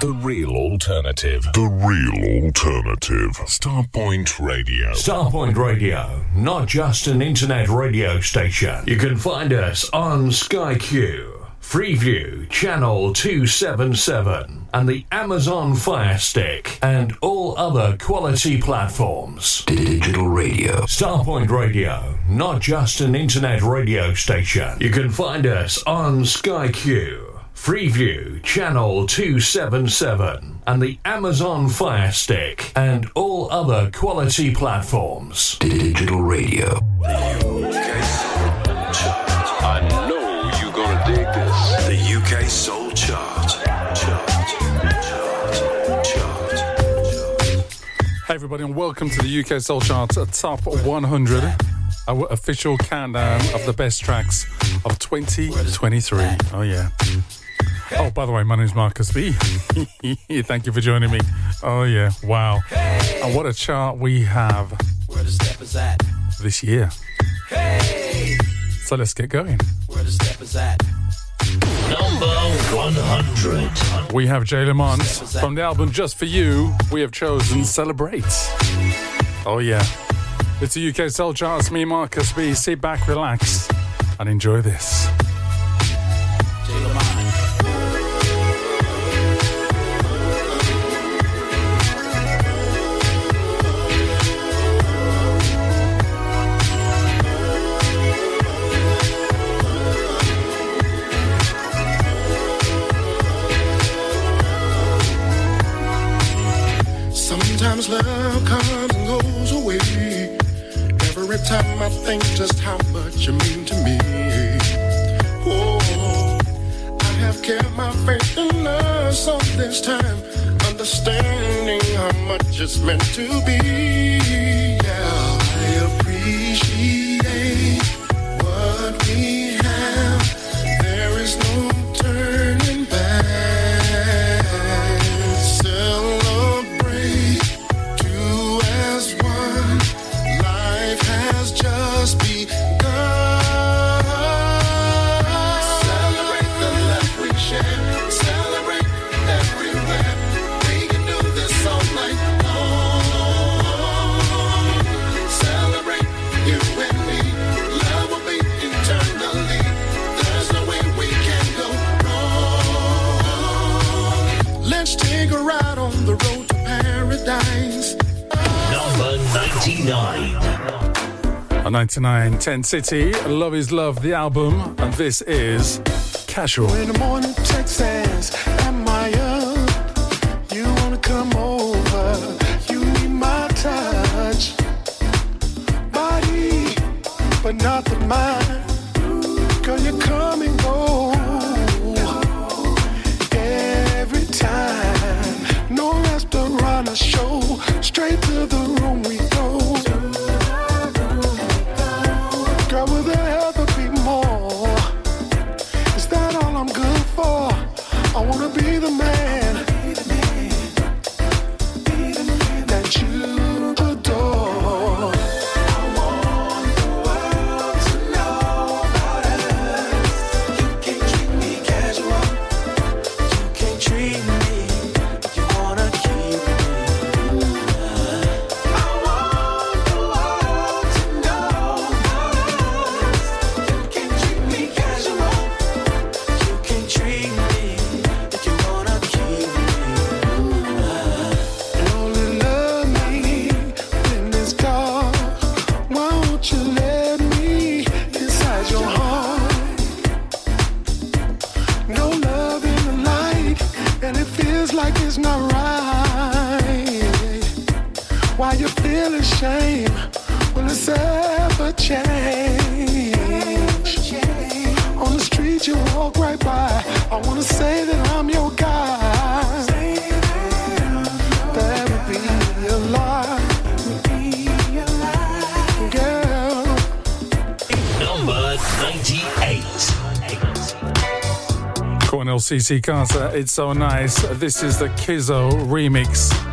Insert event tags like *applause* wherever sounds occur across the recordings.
The real alternative. The real alternative. Starpoint Radio. Starpoint Radio, not just an internet radio station. You can find us on Sky Q, Freeview, Channel 277, and the Amazon Fire Stick, and all other quality platforms. Digital radio. Starpoint Radio, not just an internet radio station. You can find us on Sky Q. Freeview Channel 277 and the Amazon Fire Stick and all other quality platforms. Digital radio. The UK Soul Chart. I know you're gonna dig this. The UK Soul Chart. Hey everybody, and welcome to the UK Soul Chart Top 100, our official countdown of the best tracks of 2023. Oh yeah. Oh, by the way, my name's Marcus B. *laughs* Thank you for joining me. Oh yeah, wow. And what a chart we have this year. So let's get going. Number 100. We have Jay Lamont from the album Just For You. We have chosen Celebrate. Oh, yeah. It's a UK Soul Charts. Me, Marcus B. Sit back, relax, and enjoy this. Sometimes love comes and goes away. Every time I think just how much you mean to me. Oh, I have kept my faith in us all this time, understanding how much it's meant to be. 99. A 99 10 City, Love is Love, the album, and this is Casual. In the morning, am I up? You wanna come over? You need my touch, body, but not the mind. CC Carter, It's So Nice. This is the Kizzo remix.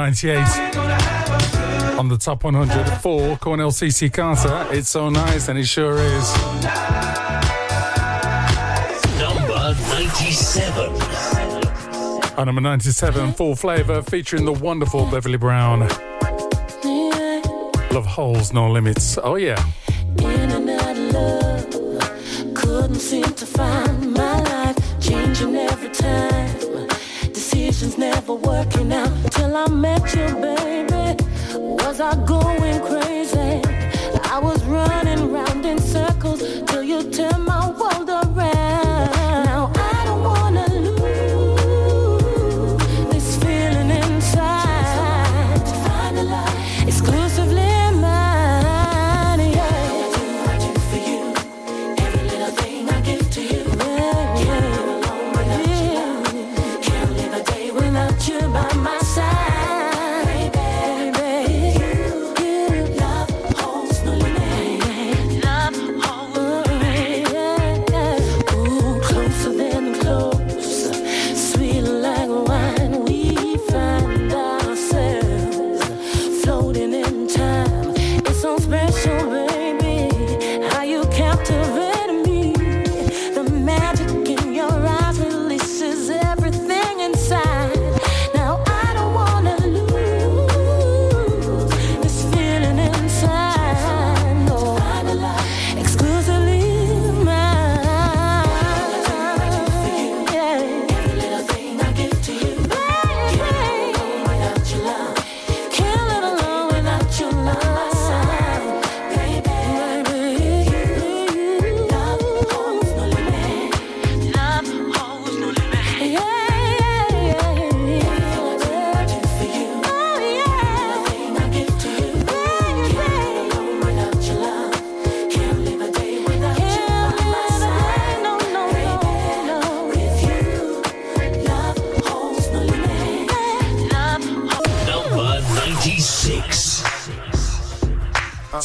1998. On the top 100 for Cornell CC Carter, it's so nice, and it sure is. Number 97. Number 97, Full Flavor, featuring the wonderful Beverly Brown. Love holes, no limits. Oh, yeah. Love, couldn't seem to find my life changing every time conditions never working out till I met you, baby. Was I going crazy? I was running round in circles.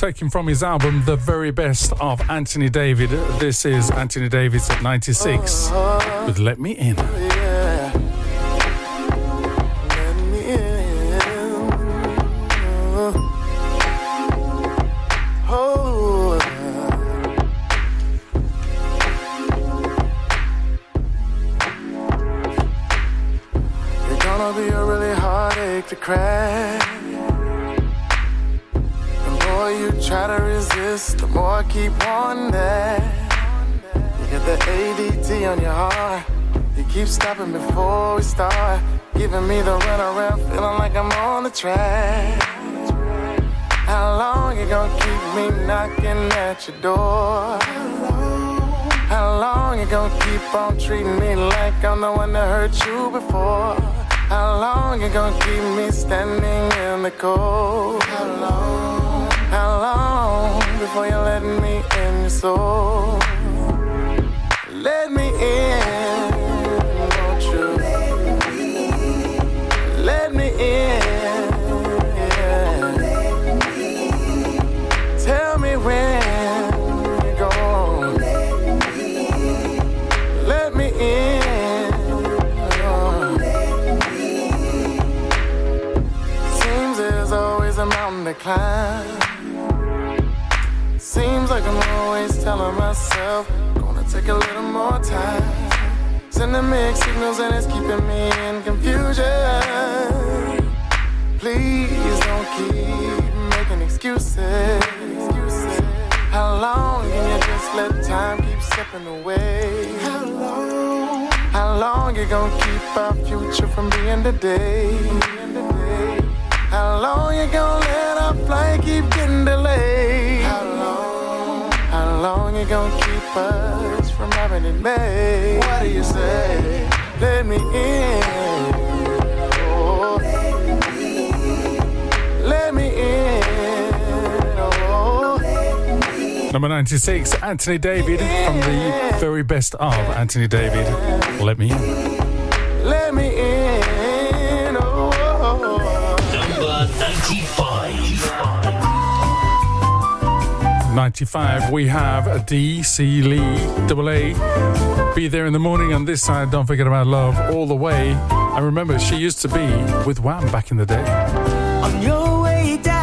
taken from his album The Very Best of Anthony David. This is Anthony David's 96 with Let Me In. Cold? How long? How long before you let me in your soul? More time. Sending mixed signals and it's keeping me in confusion. Please don't keep making excuses. How long can you just let time keep slipping away? How long? How long you gonna keep our future from being today? How long you gonna let our flight keep getting delayed? How long? How long you gonna keep us from having it made? What do you say? Let me in. Let me in. Number 96, Anthony David from the very best of Anthony David. Let me in. 95, we have a D, C, Lee, double A. Be there in the morning on this side. Don't forget about love all the way. And remember she used to be with Wham back in the day. On your way down,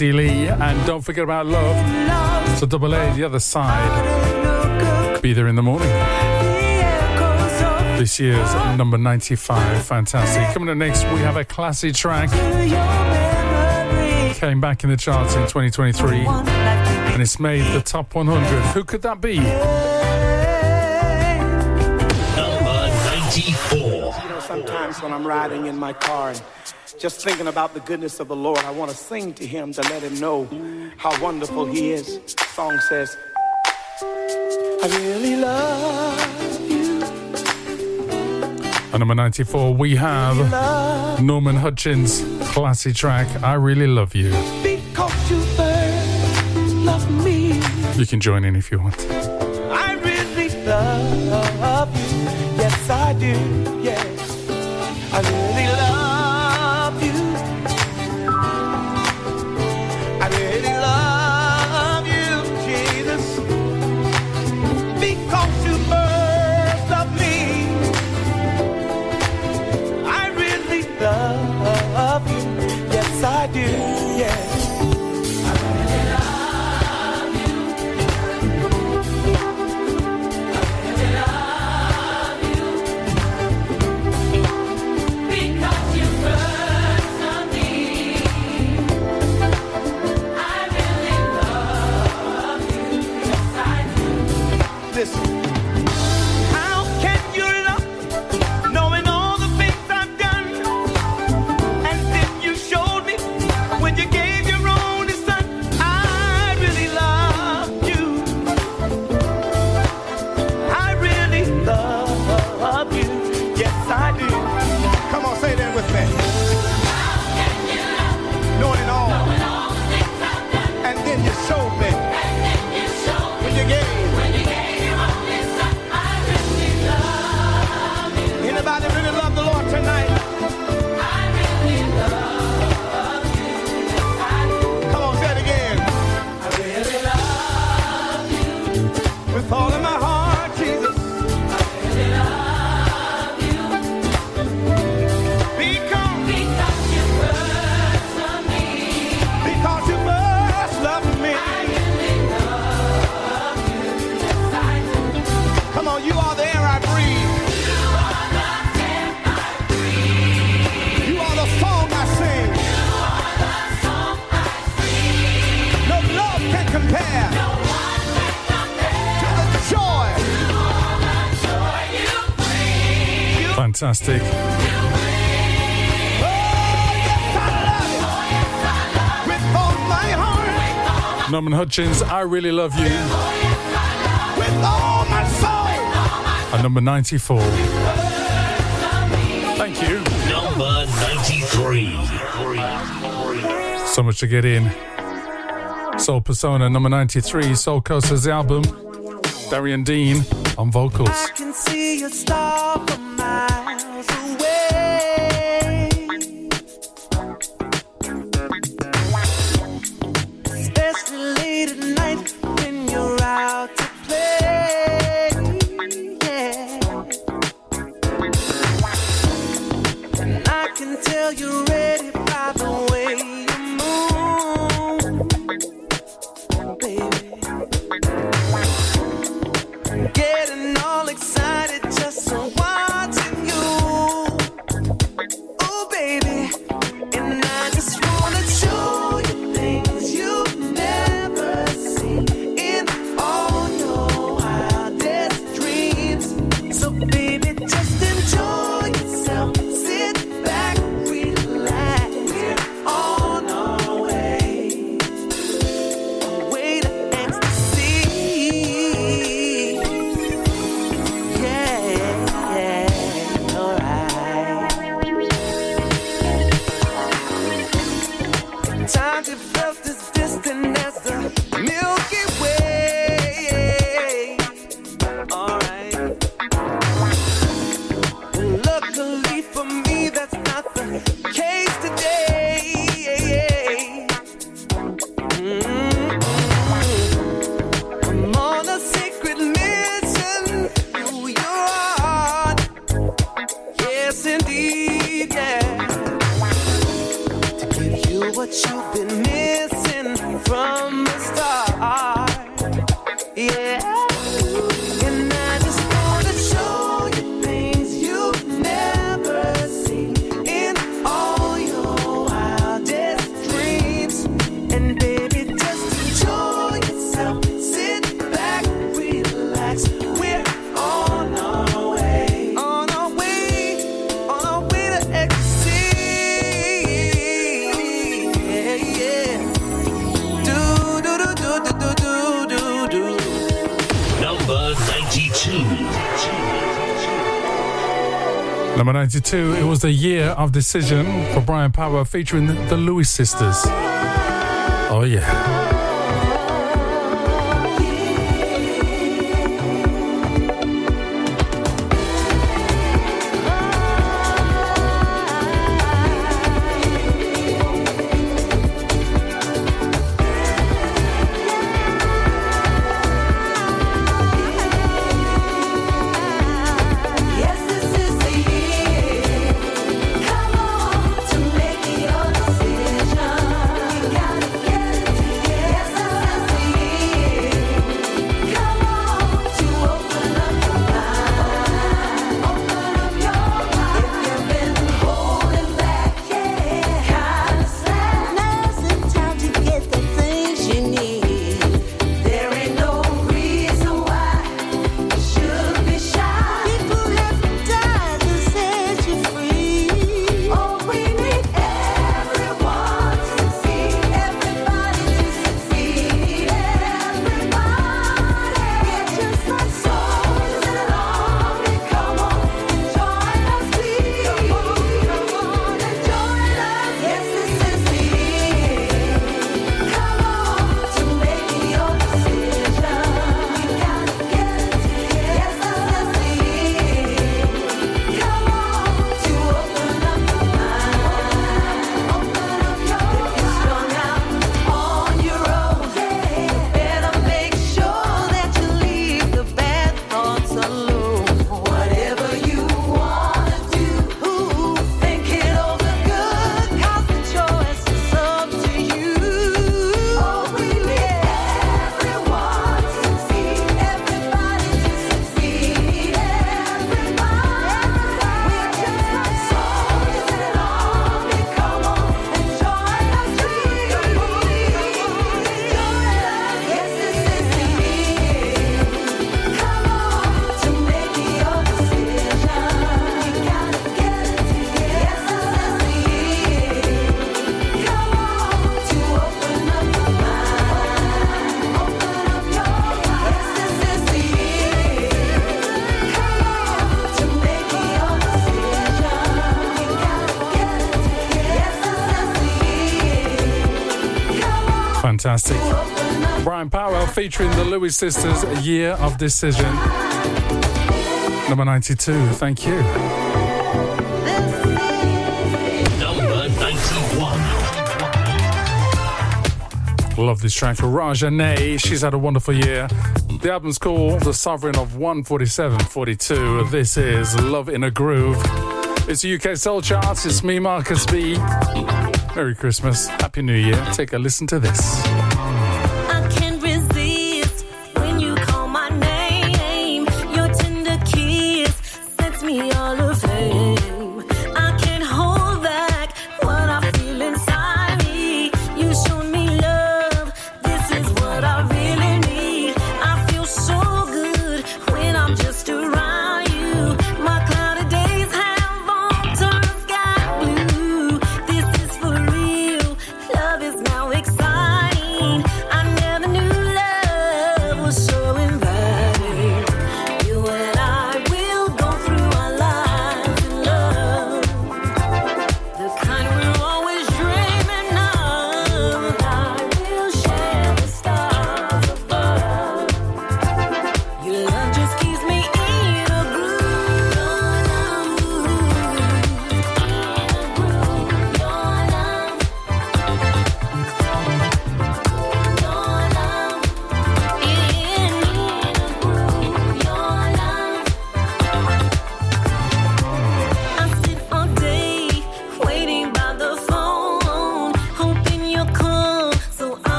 wonderful DC Lee. And don't forget about love. love. So double A, the other side. Be there in the morning. This year's number 95. Fantastic. Coming up next, we have a classy track. Came back in the charts in 2023. And it's made the top 100. Who could that be? Number 94. You know, sometimes when I'm riding in my car and just thinking about the goodness of the Lord, I want to sing to him to let him know how wonderful he is. The song says, I really love you. At number 94, we have Norman Hutchins' classy track, I Really Love You. Because you first love me. You can join in if you want. I really love you. Yes, I do. Yes, I really love you. Fantastic. Norman Hutchins, I Really Love You. At number 94. Thank you. Number 93. So much to get in. Soul Persona, number 93. Soul Coaster's album. Darian Dean on vocals. it was the year of decision for Brian Power featuring the Lewis sisters. Oh, yeah. fantastic. Brian Powell featuring the Lewis Sisters, Year of Decision. Number 92, thank you. Number 91. Love this track for Raja Nay. She's had a wonderful year. The album's called The Sovereign of 14742. This is Love in a Groove. It's the UK Soul Charts. It's me, Marcus B. Merry Christmas. Happy New Year. Take a listen to this.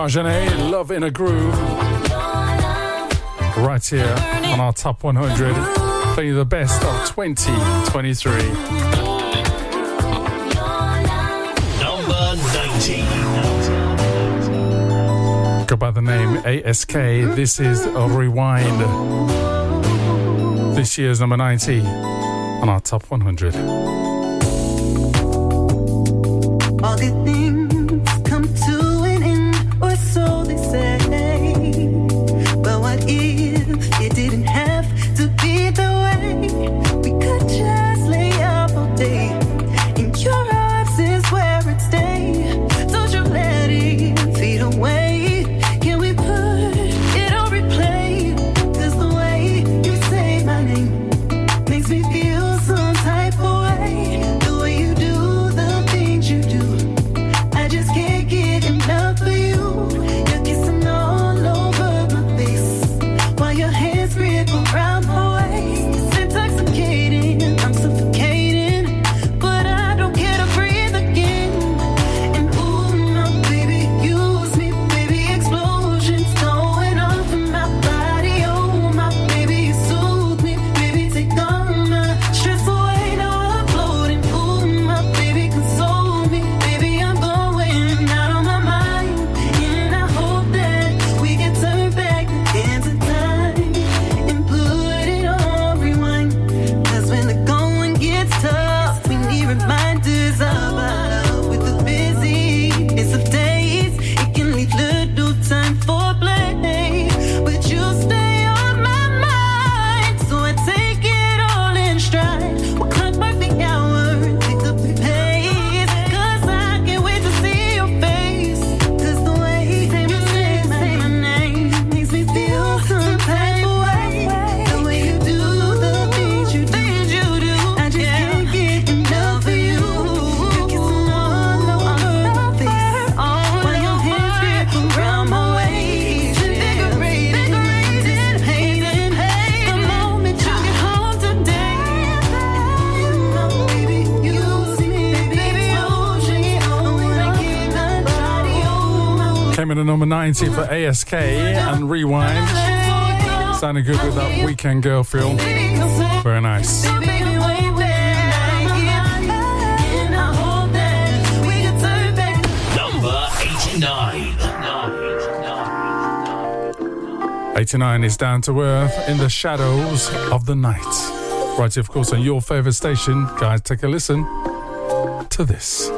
Love in a Groove. Right here on our Top 100, playing the best of 2023. Number 19. Go by the name ASK. This is a Rewind. This year's number 90 on our Top 100. 90 for ASK and Rewind. Sounding good with that weekend girl feel. Very nice. Number 89. 89 is down to earth in the shadows of the night. Right, of course, on your favourite station, guys, take a listen to this.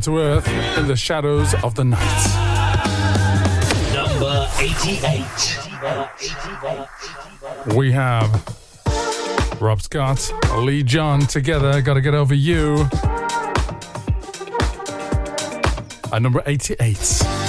to earth in the shadows of the night. Number 88. We have Rob Scott, Lee John together, gotta get over you. At number 88.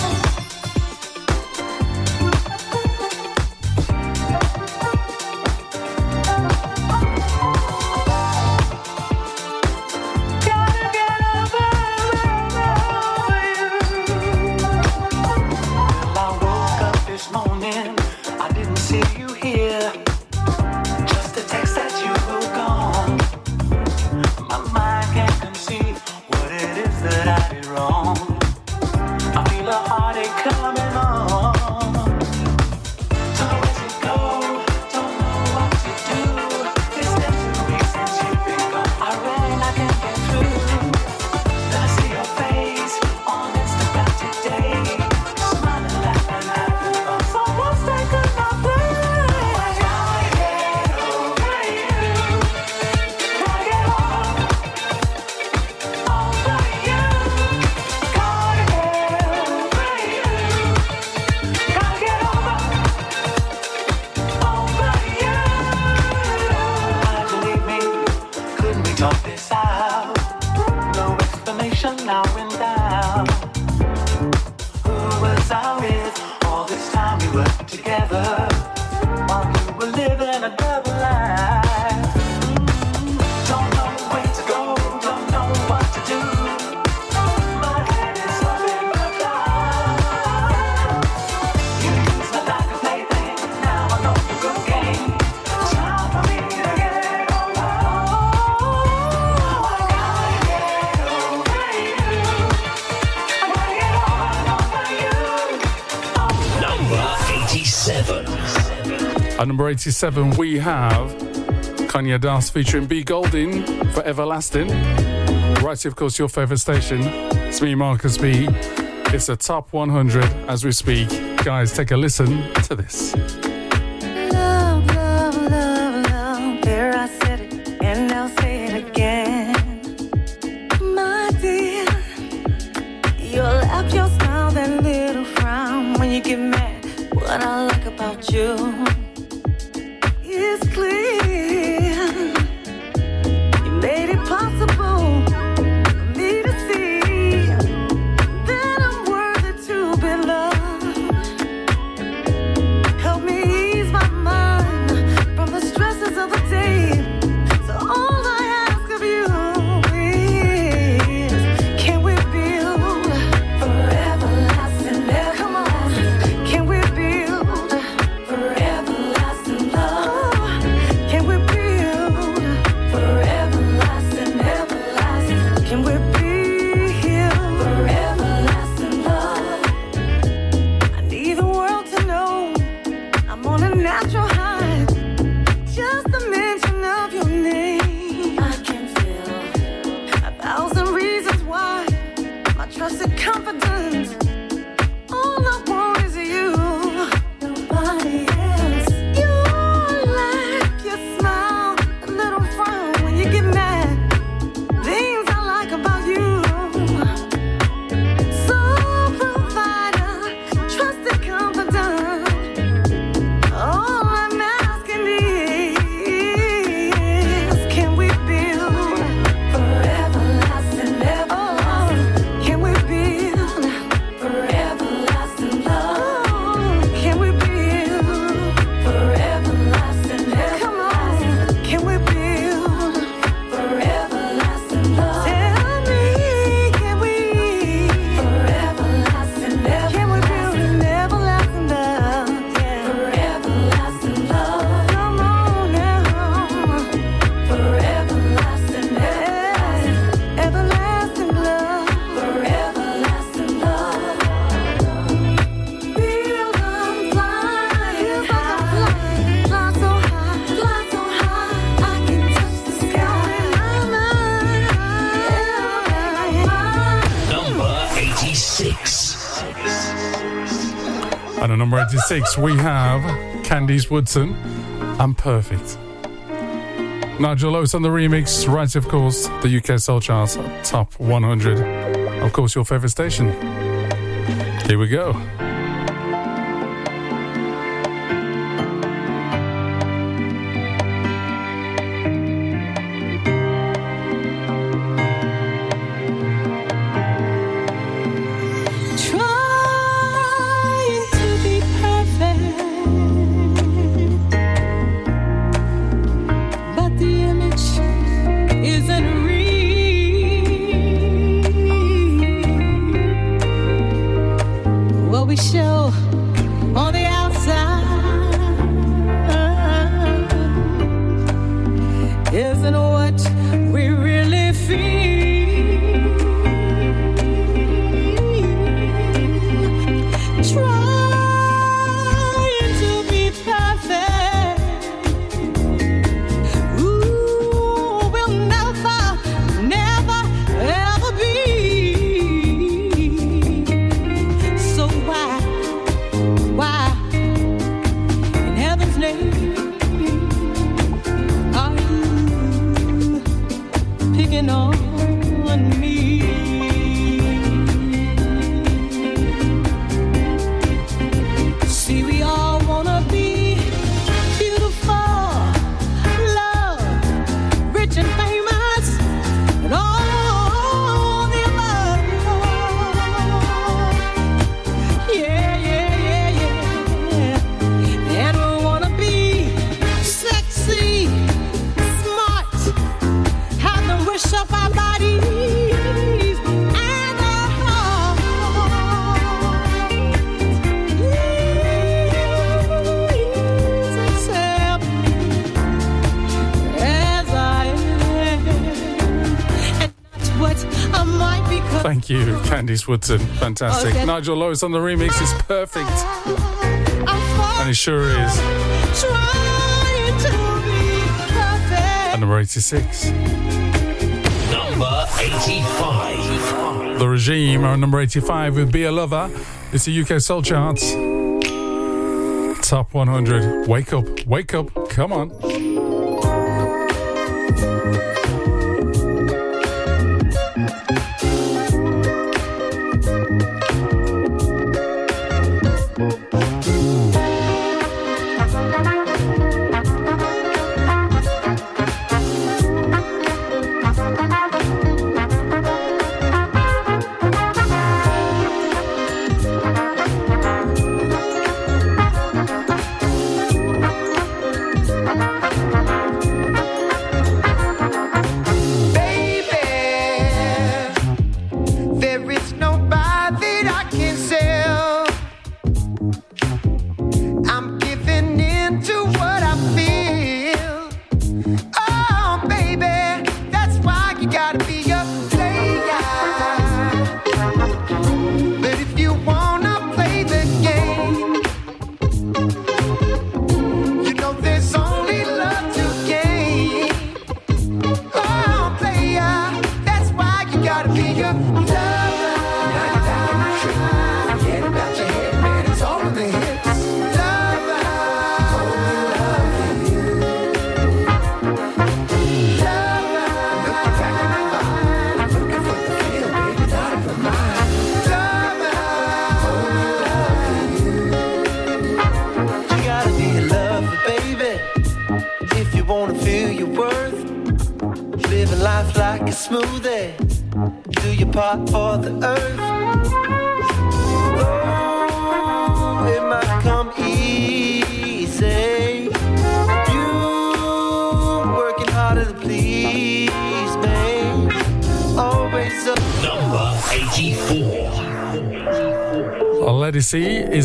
87, we have Kanye Das featuring B Golden for Everlasting. Right of course, your favourite station. It's me, Marcus B. It's a top 100 as we speak. Guys, take a listen to this. six, we have Candice Woodson and Perfect. Nigel Oates on the remix, right, of course, the UK Soul Charts Top 100. Of course, your favourite station. Here we go. Andy Woodson. Fantastic. Okay. Nigel Lewis on the remix is perfect. And it sure is. And number 86. Number 85. The Regime are number 85 with Be a Lover. It's a UK Soul Charts. Top 100. Wake up, wake up, come on.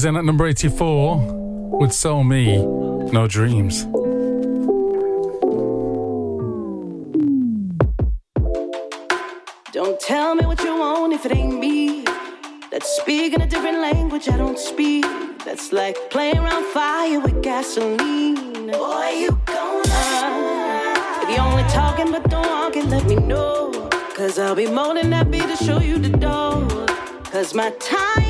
in at number 84 would sell Me, No Dreams. Don't tell me what you want if it ain't me. That's speaking a different language I don't speak. That's like playing around fire with gasoline. Boy, you gon' uh, If you only talking but don't walk it, let me know. Cause I'll be more than happy to show you the door. Cause my time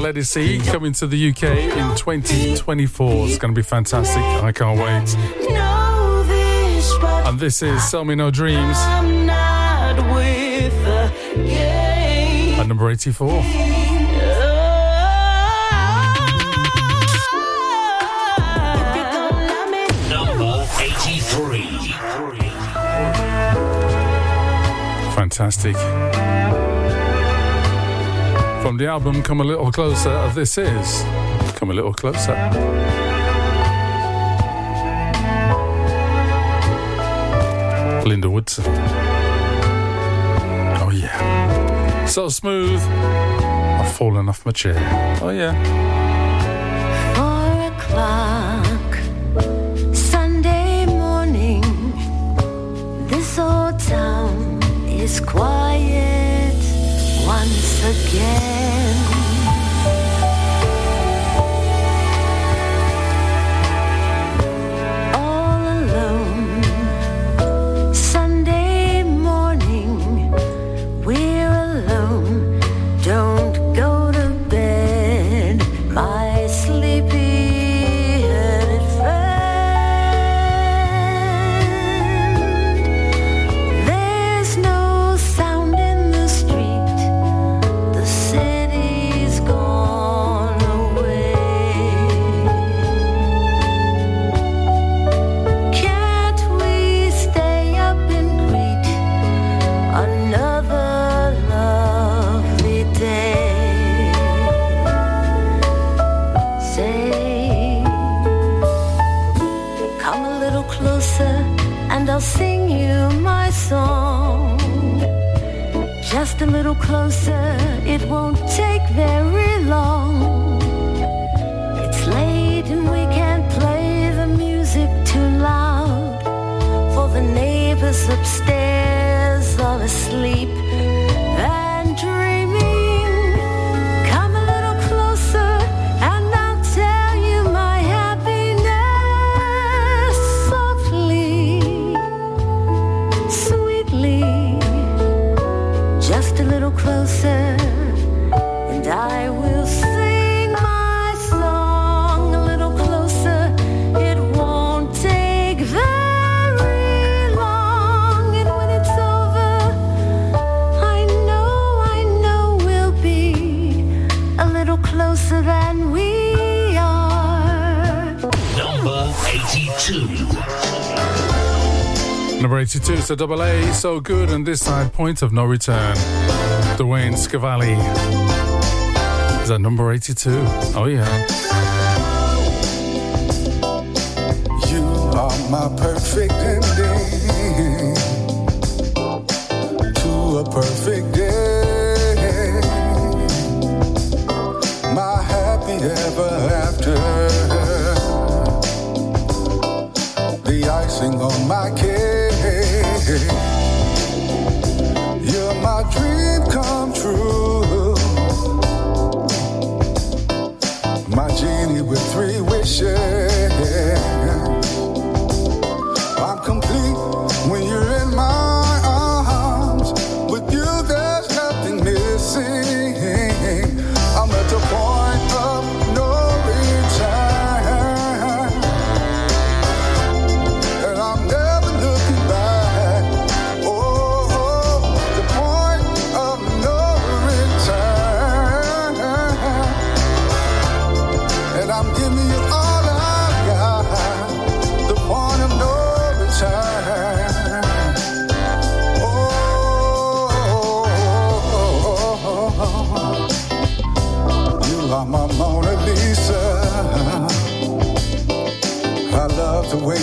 Let it see coming to the UK in 2024. It's going to be fantastic. I can't wait. And this is Sell Me No Dreams. At number 84. fantastic. From the album Come a Little Closer, this is Come a Little Closer. Linda Woodson. Oh yeah. So smooth. I've fallen off my chair. Oh yeah. Four o'clock Sunday morning. This old town is quiet once again. Just Number 82, So double A, so good, and this side, point of no return. Dwayne Scavalli is at number 82. Oh, yeah. You are my perfect ending to a perfect day. My happy ever after. The icing on my cake. You're my dream come true.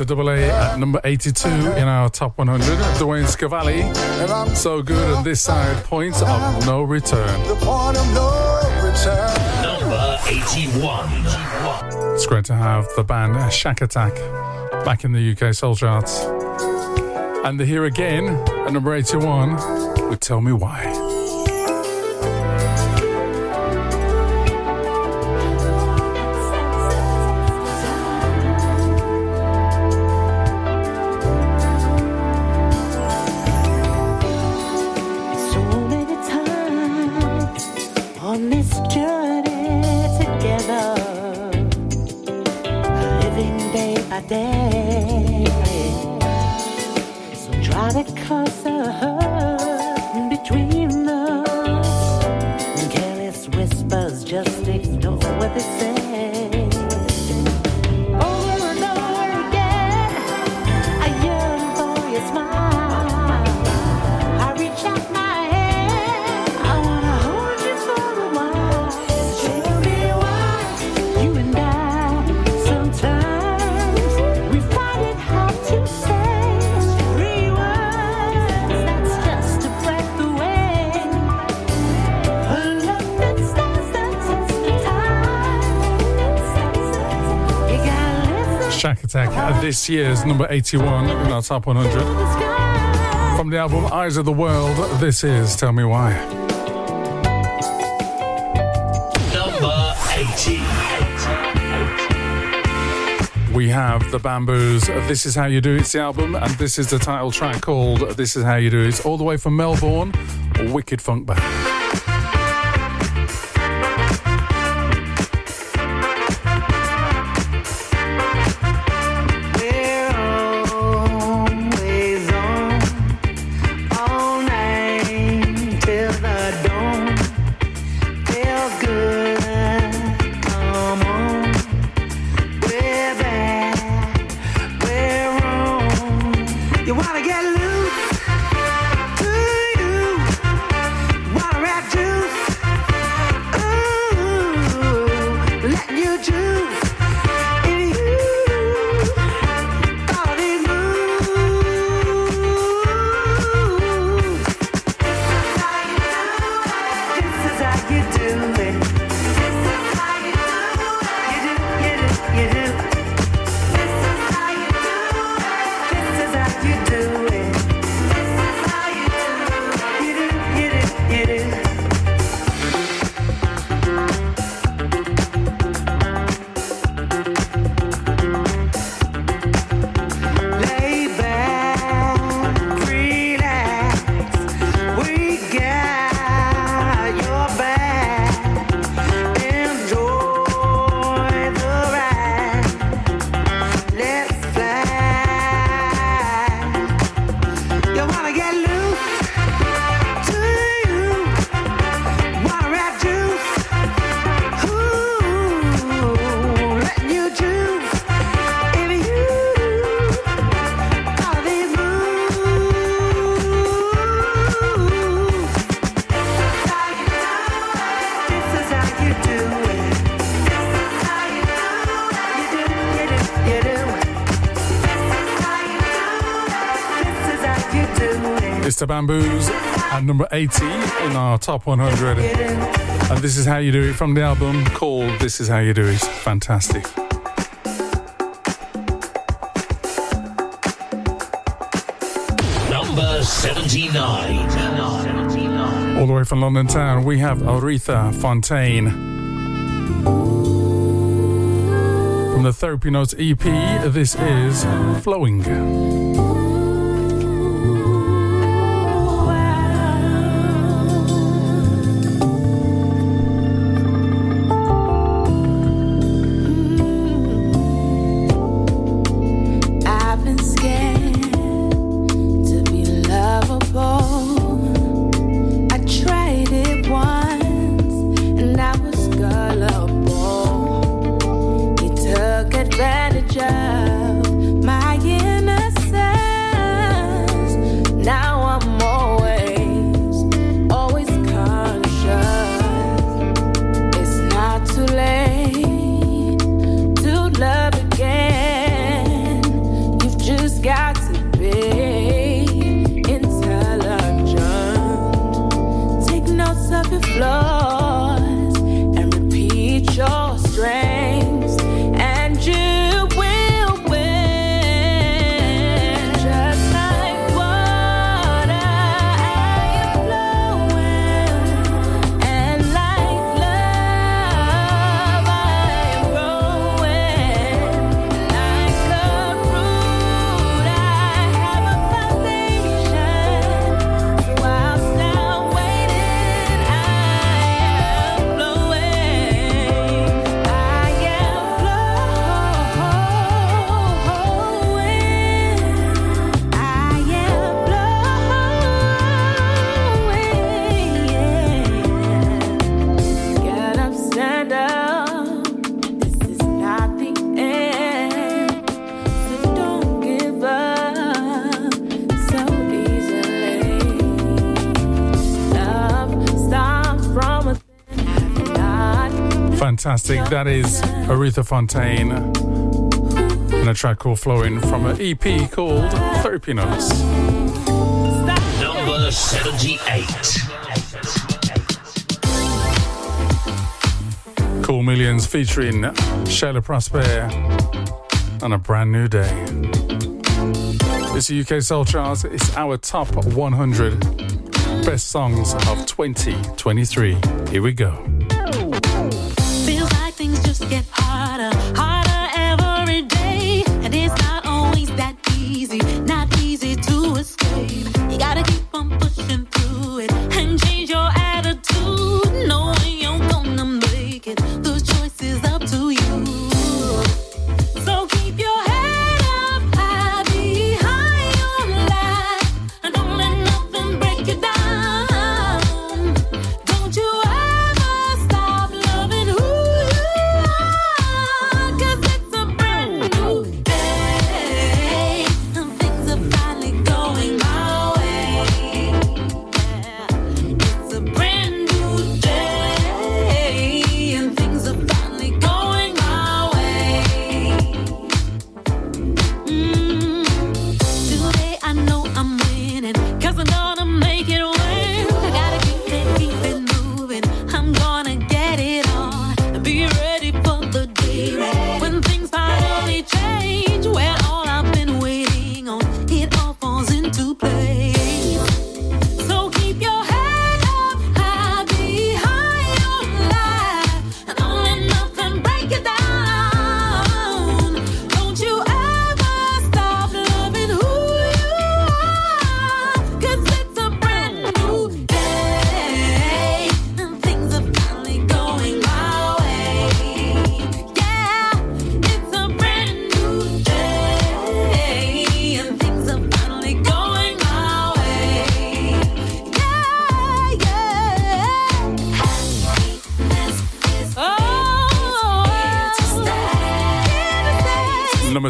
a double A at number 82 in our top 100. Dwayne Scavalli, And I'm so good, and this side, points of no return. the point of no return. Number 81. It's great to have the band Shakatak back in the UK Soul Charts. And they're here again at number 81 with Tell Me Why. Attack this year's number 81 in our top 100. From the album Eyes of the World, this is Tell Me Why. Number 88. We have The Bamboos, This Is How You Do It's the album, and this is the title track called This Is How You Do It's all the way from Melbourne, Wicked Funk Band. Bamboos at number 80 in our top 100. And this is how you do it from the album called This Is How You Do It. Fantastic. Number 79. All the way from London town, we have Aretha Fontaine. From the Therapy Notes EP, this is Flowing. Fantastic. That is Aretha Fontaine and a track called Flowing from an EP called Therapy Notes. Number 78. Cool Millions featuring Shayla Prosper on a brand new day. It's the UK Soul Charts. It's our top 100 best songs of 2023. Here we go.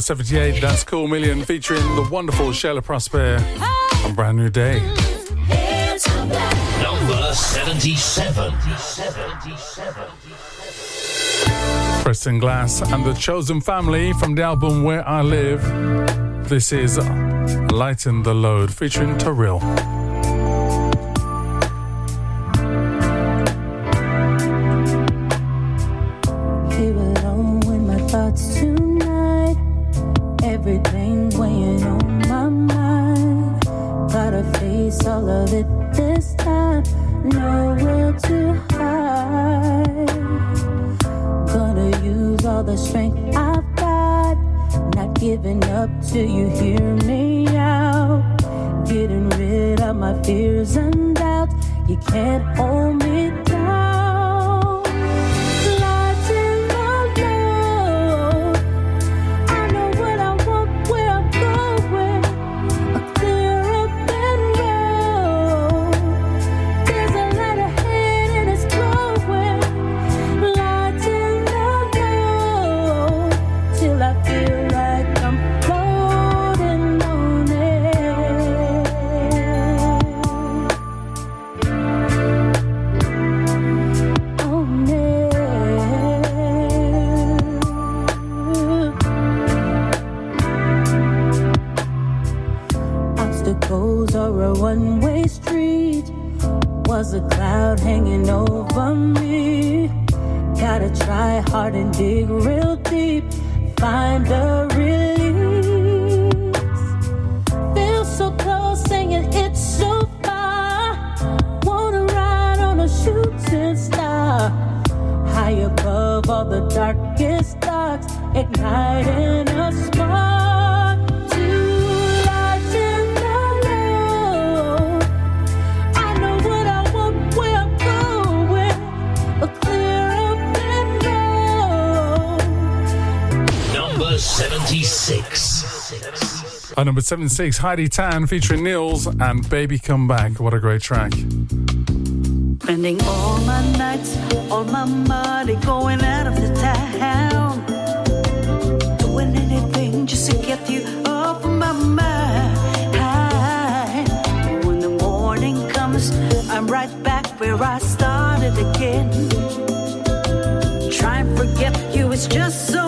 78, that's Cool Million featuring the wonderful Shayla Prosper on Brand New Day. Here to stay. Number 77. Preston Glass and the Chosen Family from the album Where I Live. This is Lighten the Load featuring Terrell. Of it this time. Nowhere to hide. Gonna use all the strength I've got. Not giving up till you hear me out. Getting rid of my fears and doubts. You can't hold over me. Gotta try hard and dig real deep. Find a release. Feel so close, saying it's so far. Wanna ride on a shooting star. High above all the darkest darks, igniting At number 76, Heidi Tan featuring Nils and Baby Come Back. What a great track. Spending all my nights, all my money going out of the town. Doing anything just to get you off my mind. When the morning comes, I'm right back where I started again. Trying forget you. It's just a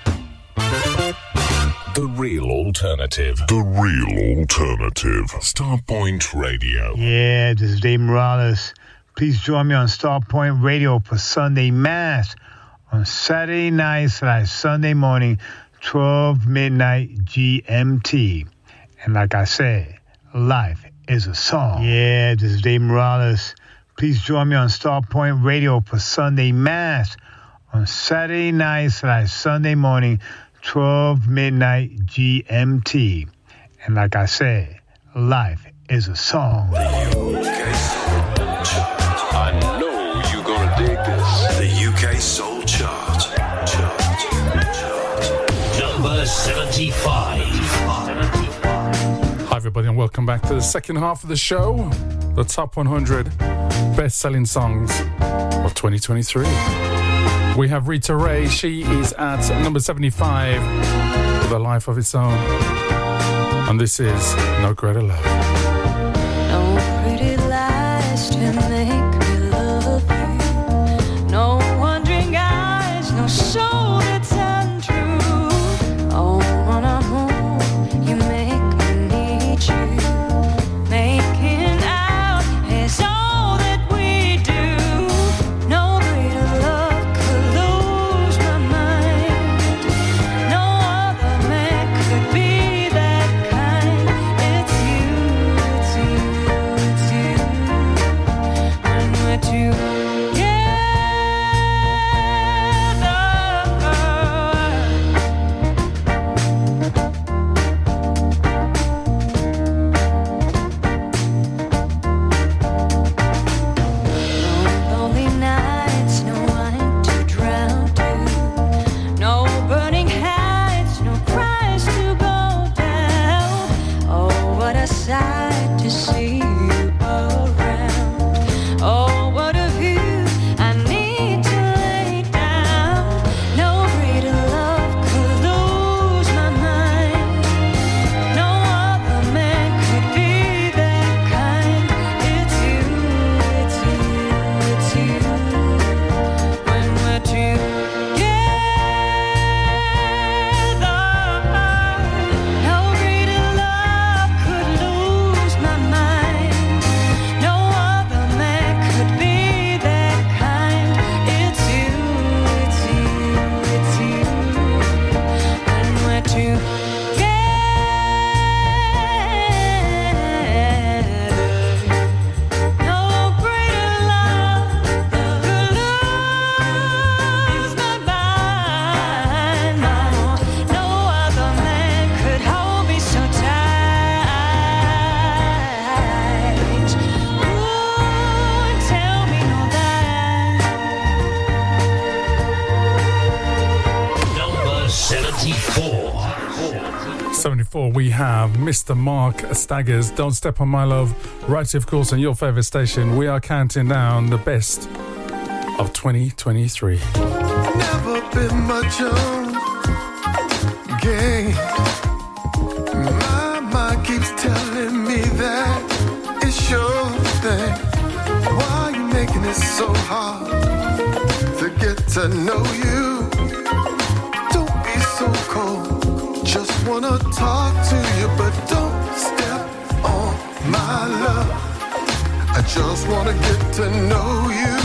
The real alternative. The real alternative. Starpoint Radio. Yeah, this is Dave Morales. Please join me on Starpoint Radio for Sunday Mass on Saturday night slash Sunday morning, 12 midnight GMT. And like I said, life is a song. Yeah, this is Dave Morales. Please join me on Starpoint Radio for Sunday Mass on Saturday night slash Sunday morning, 12 midnight GMT. And like I said, life is a song. I know you're gonna dig this. The UK Soul Chart. Chart. Number 75. Hi, everybody, and welcome back to the second half of the show the top 100 best selling songs of 2023. We have Rita Ray. She is at number 75 with a life of its own. And this is No Greater Love. 74, we have Mr. Mark Staggers. Don't Step on My Love. Right, of course, on your favourite station. We are counting down the best of 2023. never been much on game. My mind keeps telling me that it's your thing. Why you making it so hard to get to know you? Wanna talk to you, but don't step on my love. I just wanna get to know you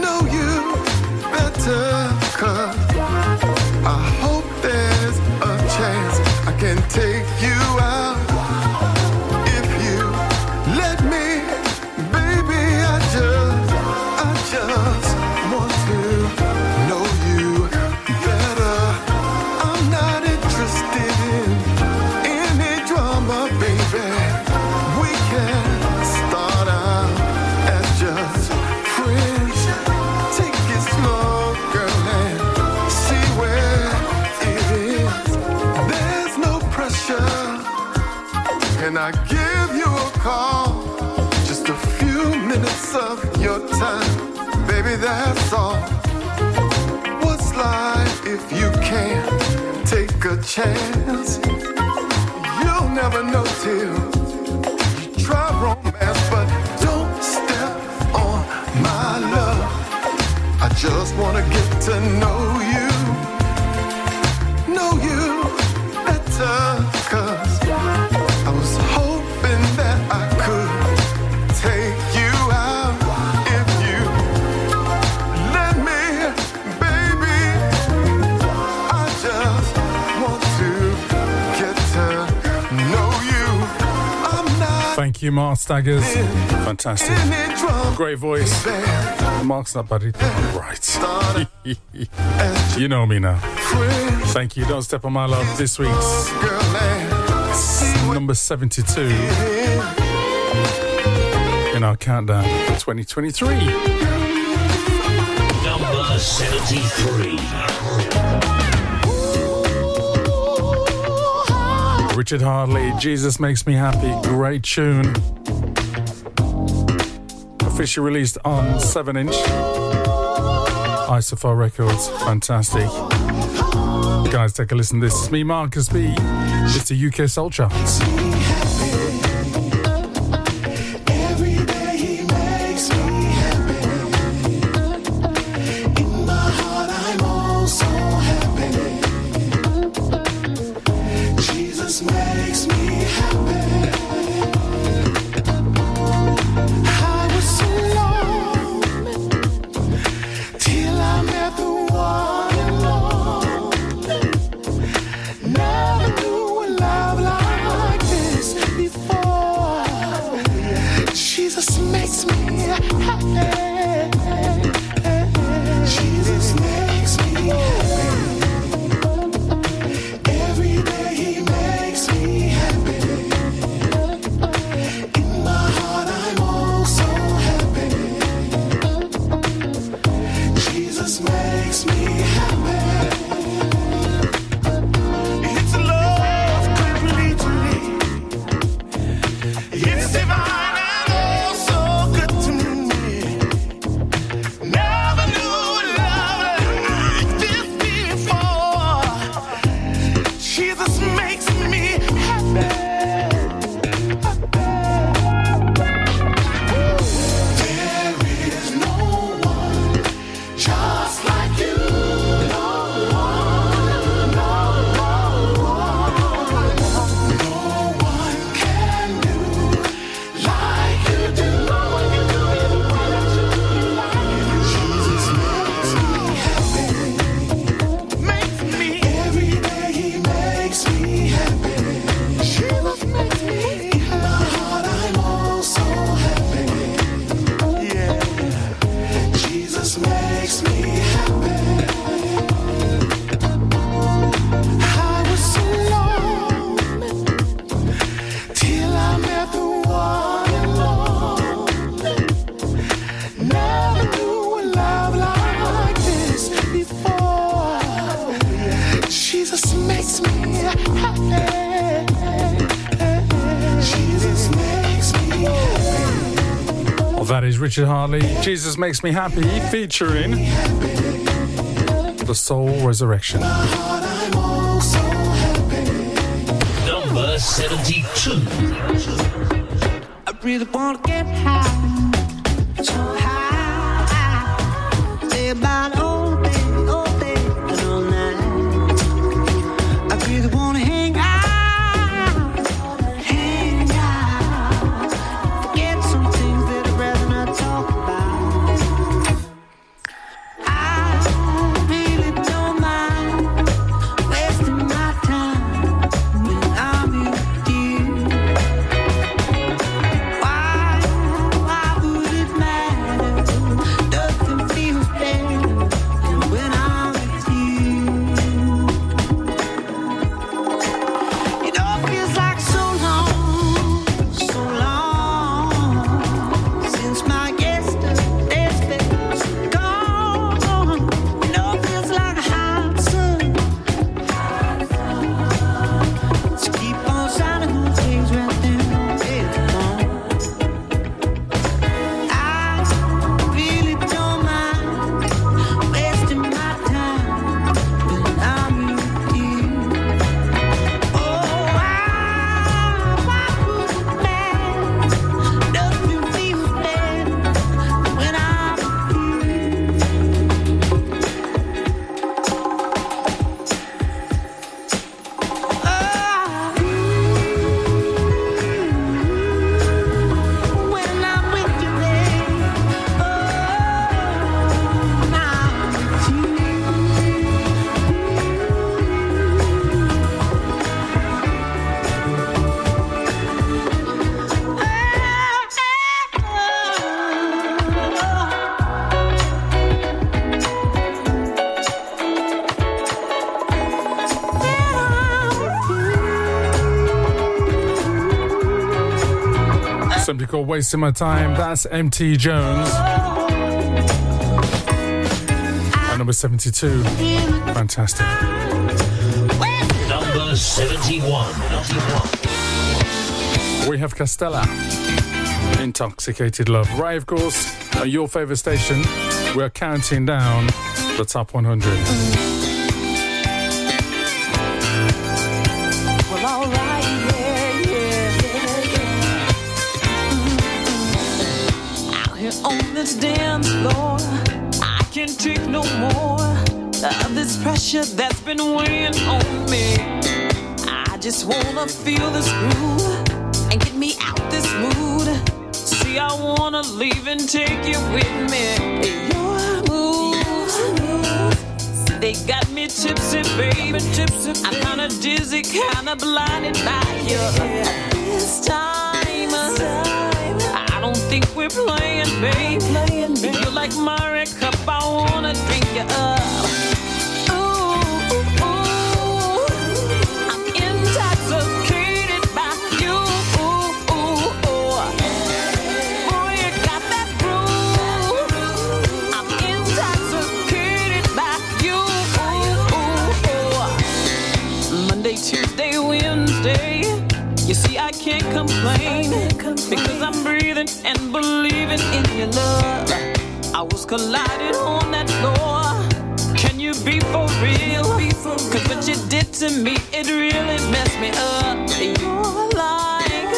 know you better cause of your time, baby, that's all. What's life if you can't take a chance? You'll never know till you try romance, but don't step on my love. I just wanna get to know you, know you, Mark Staggers. Fantastic. Great voice. Mark's not bad. Right. *laughs* you know me now. Thank you. Don't step on my love. This week's number 72 in our countdown for 2023. Number 73. Richard Hardley, Jesus Makes Me Happy. Great tune. Officially released on 7 inch. Isophar Records. Fantastic. Guys, take a listen. This is me, Marcus B. It's the UK Soul Charts. Richard Hartley. Jesus Makes Me Happy featuring The Soul Resurrection. Number 72. Wasting My Time. That's MT Jones. At number 72. Fantastic. Number 71. We have Castella. Intoxicated Love. Right, of course, at your favorite station. We're counting down the top 100. This dance floor, I can't take no more of this pressure that's been weighing on me. I just wanna feel this groove and get me out this mood. See, I wanna leave and take you with me. Your moves, they got me tipsy, baby, tipsy. I'm kinda dizzy, kinda blinded by you. This time, think we're playing, babe. You're like my red cup, I wanna drink you up. Complain because I'm breathing and believing in your love. I was colliding on that floor. Can you be for real? Cause what you did to me, it really messed me up. You're like,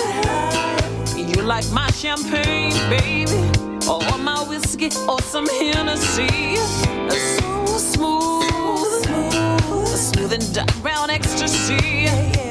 you like my champagne, baby, or my whiskey, or some Hennessy. So smooth, smooth and dark brown ecstasy.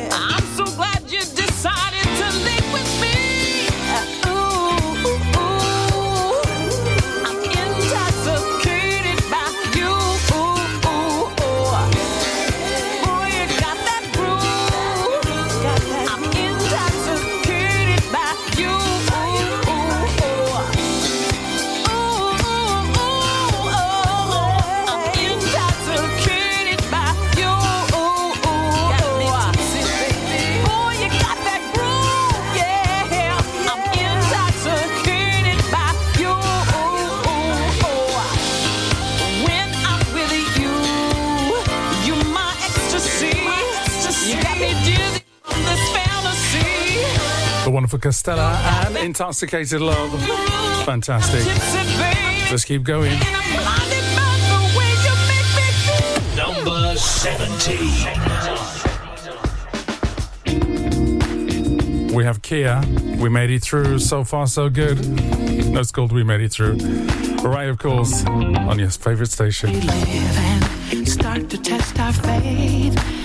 Wonderful Costella and Intoxicated Love. Fantastic. Let's keep going. Number 17. We have Kia. We made it through. So far, so good. No, called We Made It Through. Right, of course, on your favorite station. We live and start to test our faith.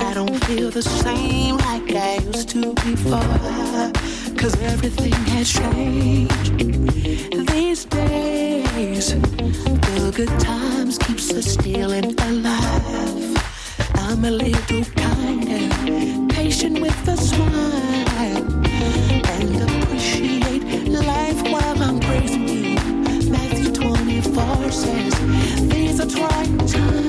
I don't feel the same like I used to before. Cause everything has changed these days. The good times keeps us stealing alive. I'm a little kinder, patient with a smile, and appreciate life while I'm praising you. Matthew 24 says, These are trying times,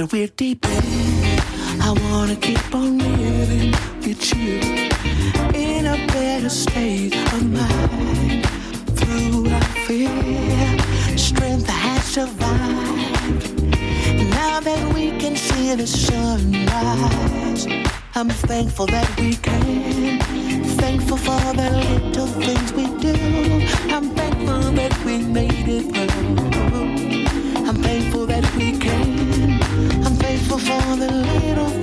that we're deep in, I wanna keep on living with you in a better state of mind. Through our fear, strength has survived. Now that we can see the sunrise, I'm thankful that we can. Thankful for the little things we do. I'm thankful that we made it through. For the little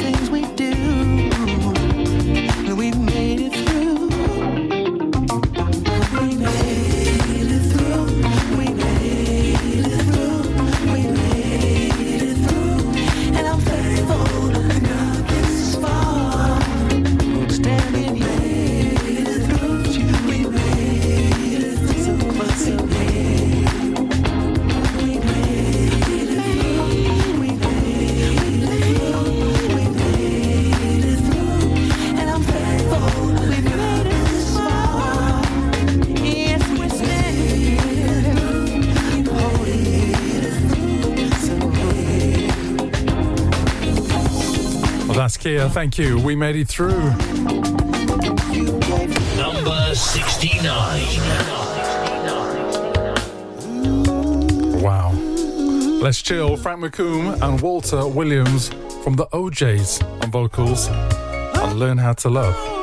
Kia. Thank you. We made it through. Number 69. Wow. Let's chill. Frank McComb and Walter Williams from the O'Jays on vocals and learn how to love.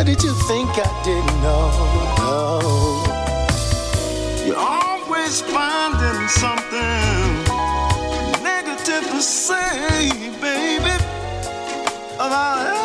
What did you think I didn't know? No. You're always finding something negative to say, baby, about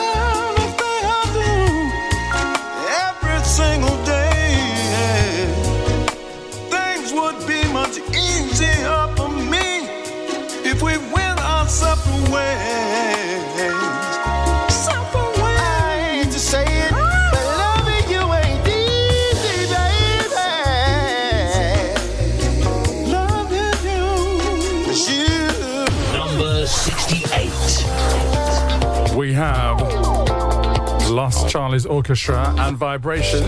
Lost Charlie's Orchestra and Vibration.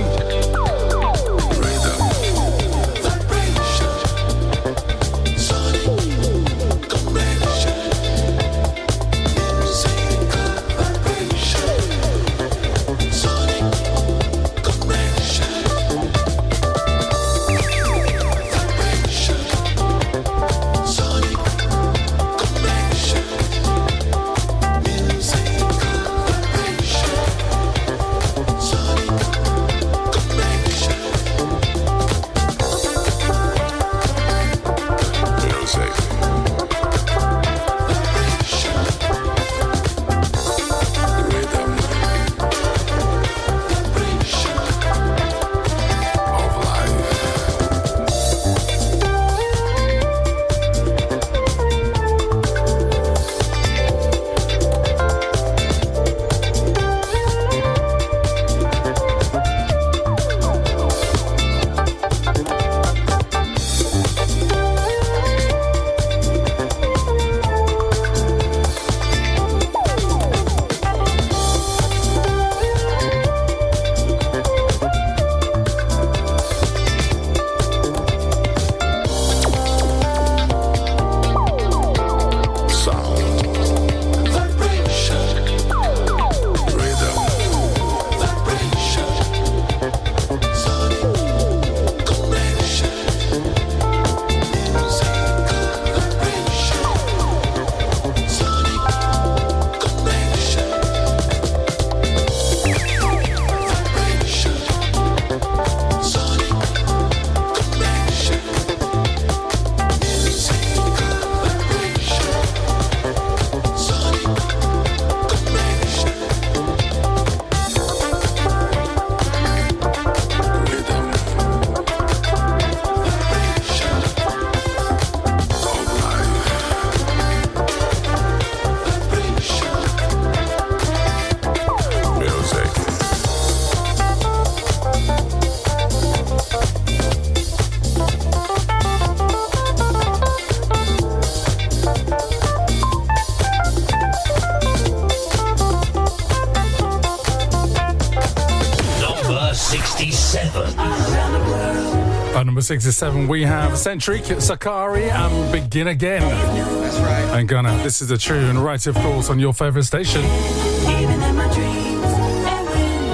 Sixty-seven. we have Centric, Sakari, and Begin Again. That's right. And Gunner, this is the tune, right, of course, on your favourite station.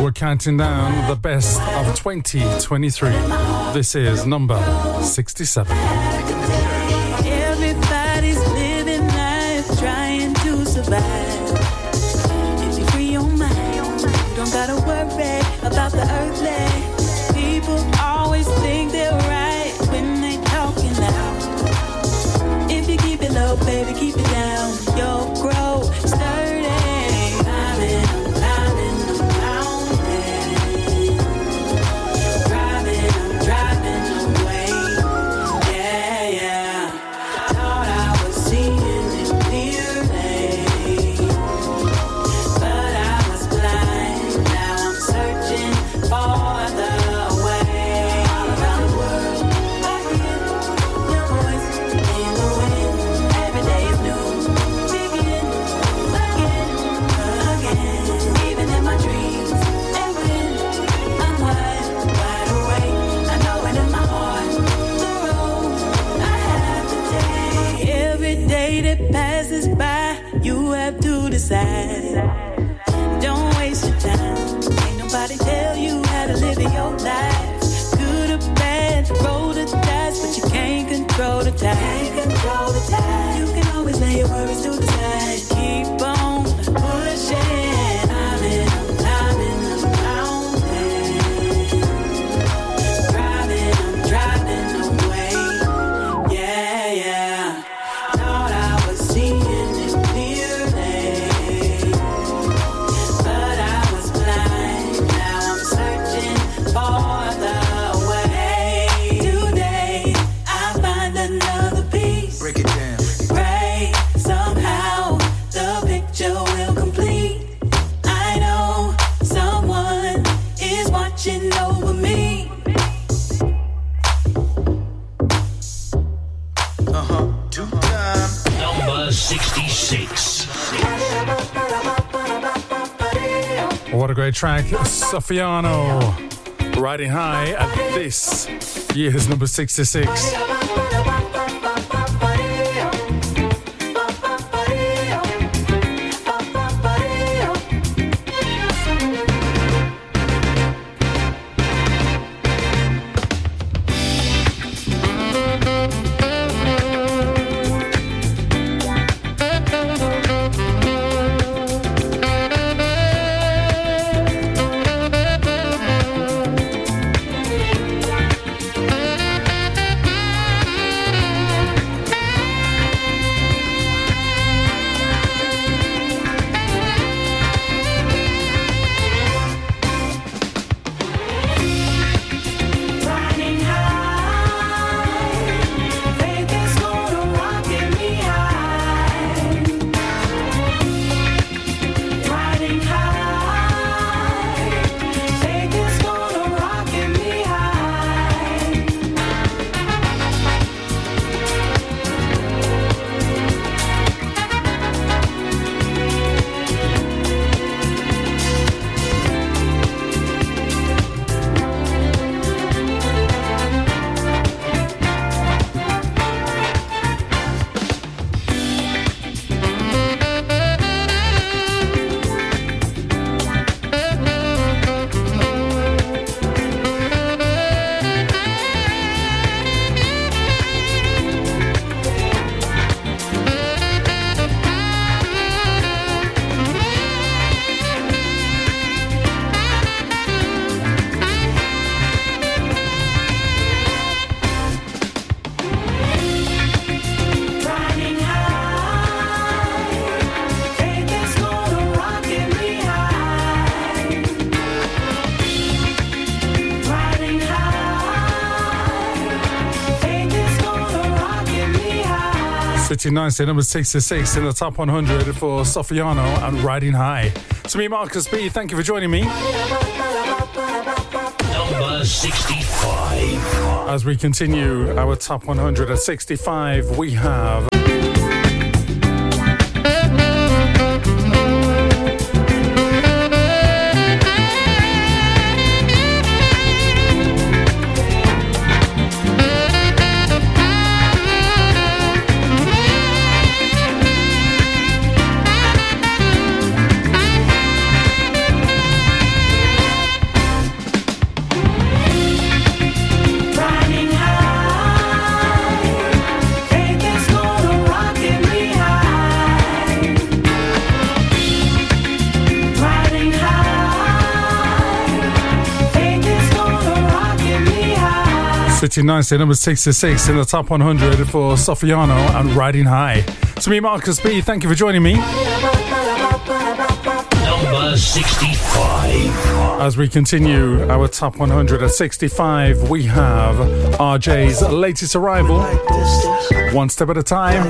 We're counting down the best of 2023. This is number 67. about the earthly. People always think they're baby, keep it down. Great track. Sofiano riding high at this year's number 66. number 66 in the top 100 for Sofiano and Riding High. To me, Marcus B, thank you for joining me. Number 65. As we continue our top 100 at 65, we have. 59 to number 66 in the top 100 for Sofiano and Riding High. To me, Marcus B, thank you for joining me. Number 65. As we continue our top 100 at 65, we have RJ's latest arrival. One step at a time.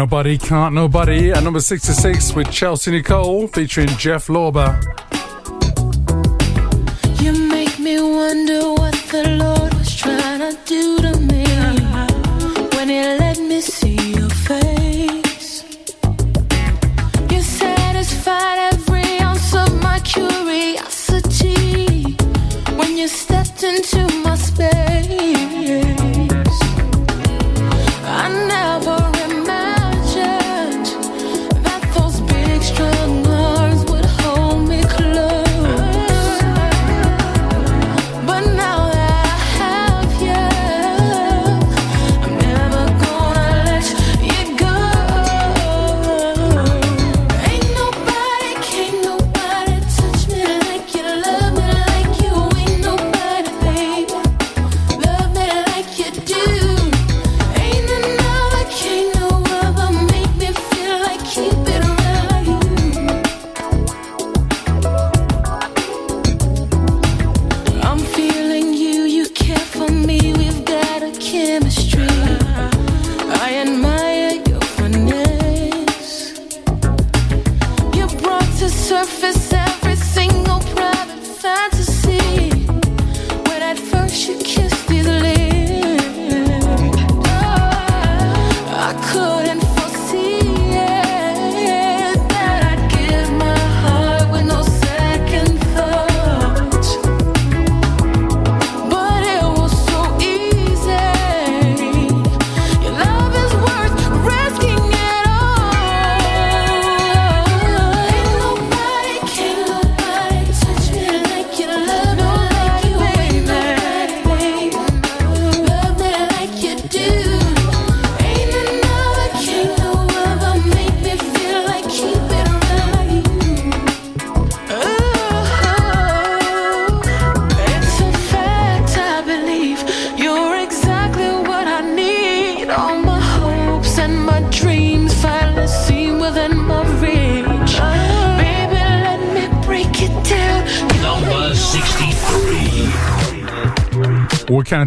nobody, can't nobody. At number 66 with Chelsea Nicole featuring Jeff Lorber.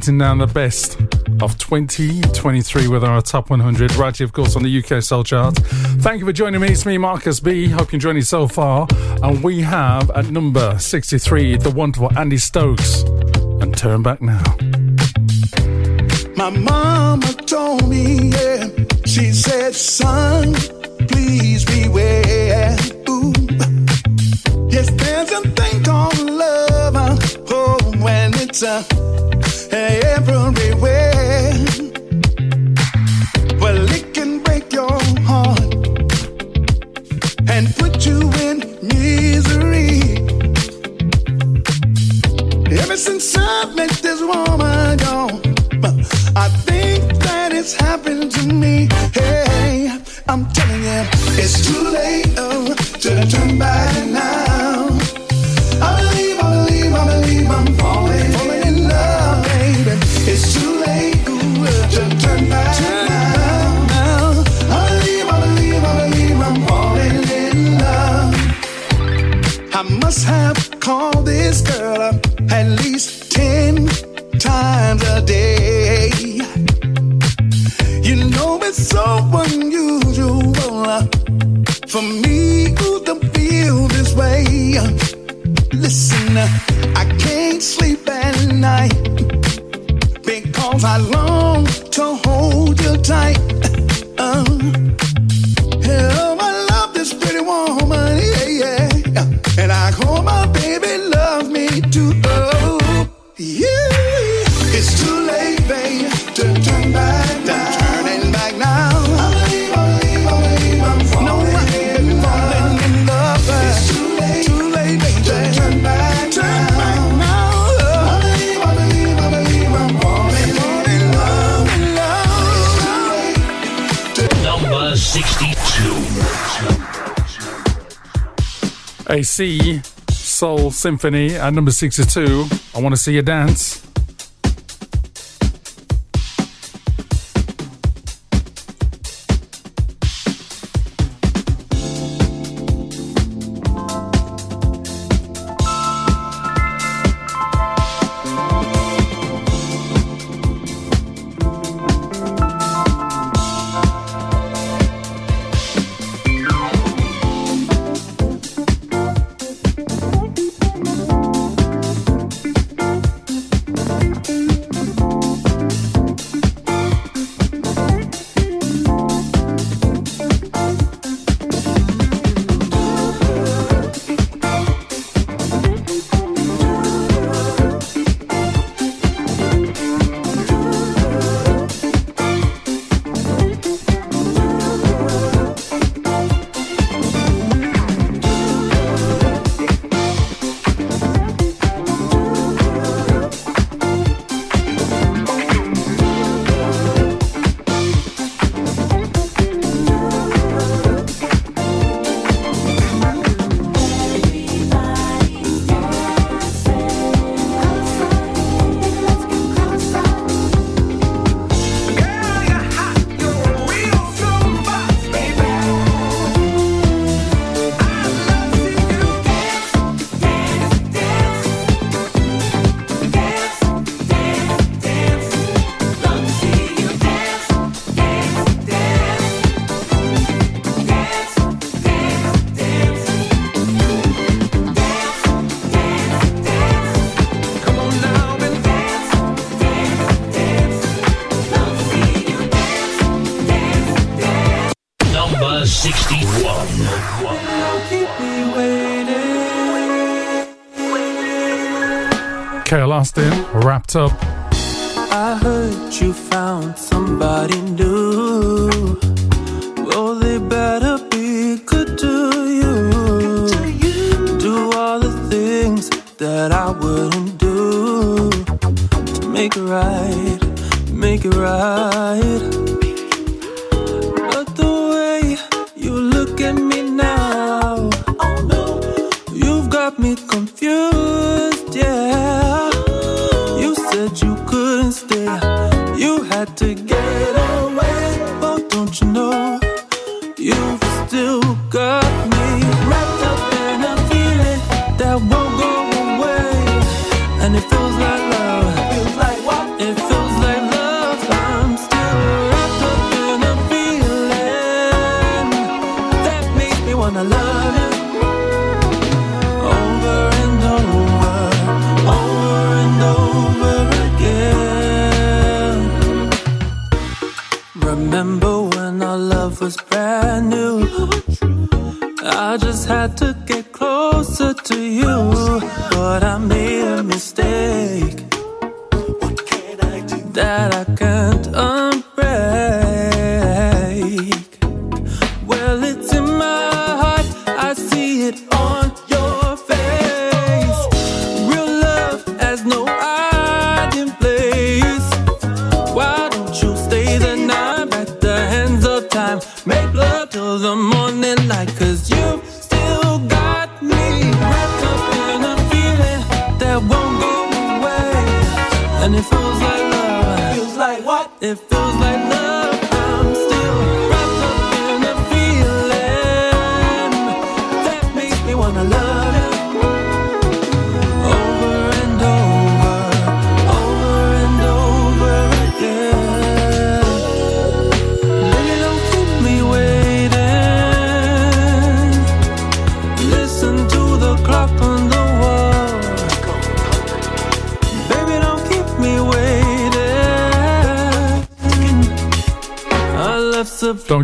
counting down the best of 2023 with our top 100. righty of course, on the UK Soul Chart. Thank you for joining me. It's me, Marcus B. Hope you're enjoying so far. And we have at number 63 the wonderful Andy Stokes. And turn back now. My mama told me, yeah, she said, son. It's too late. Symphony at number 62. I want to see you dance.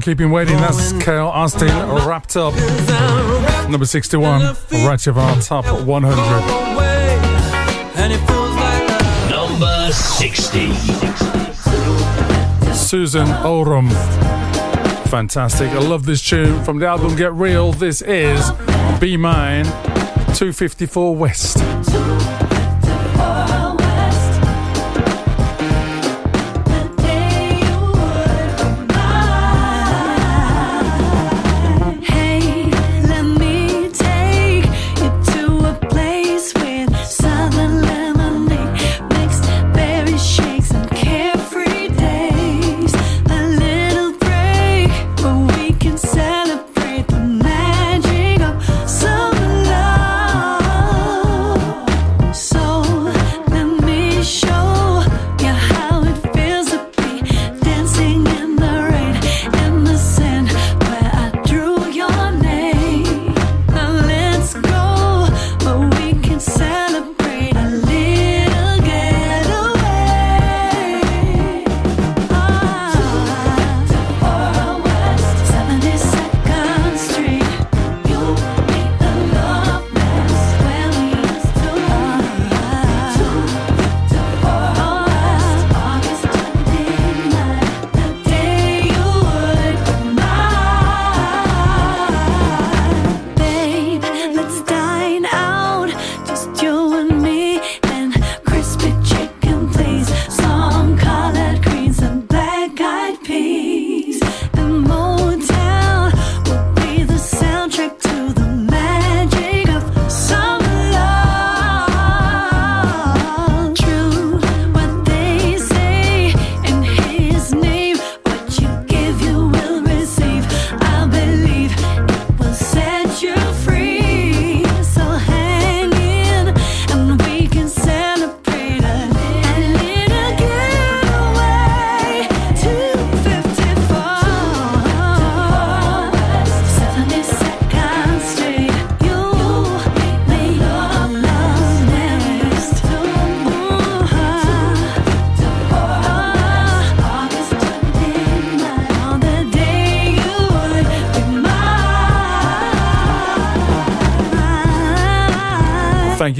Keeping Waiting, that's Kale Austin wrapped up. Number 61, right of our top 100. Number 60. Susan Oram. Fantastic. I love this tune from the album Get Real. This is Be Mine 254 West.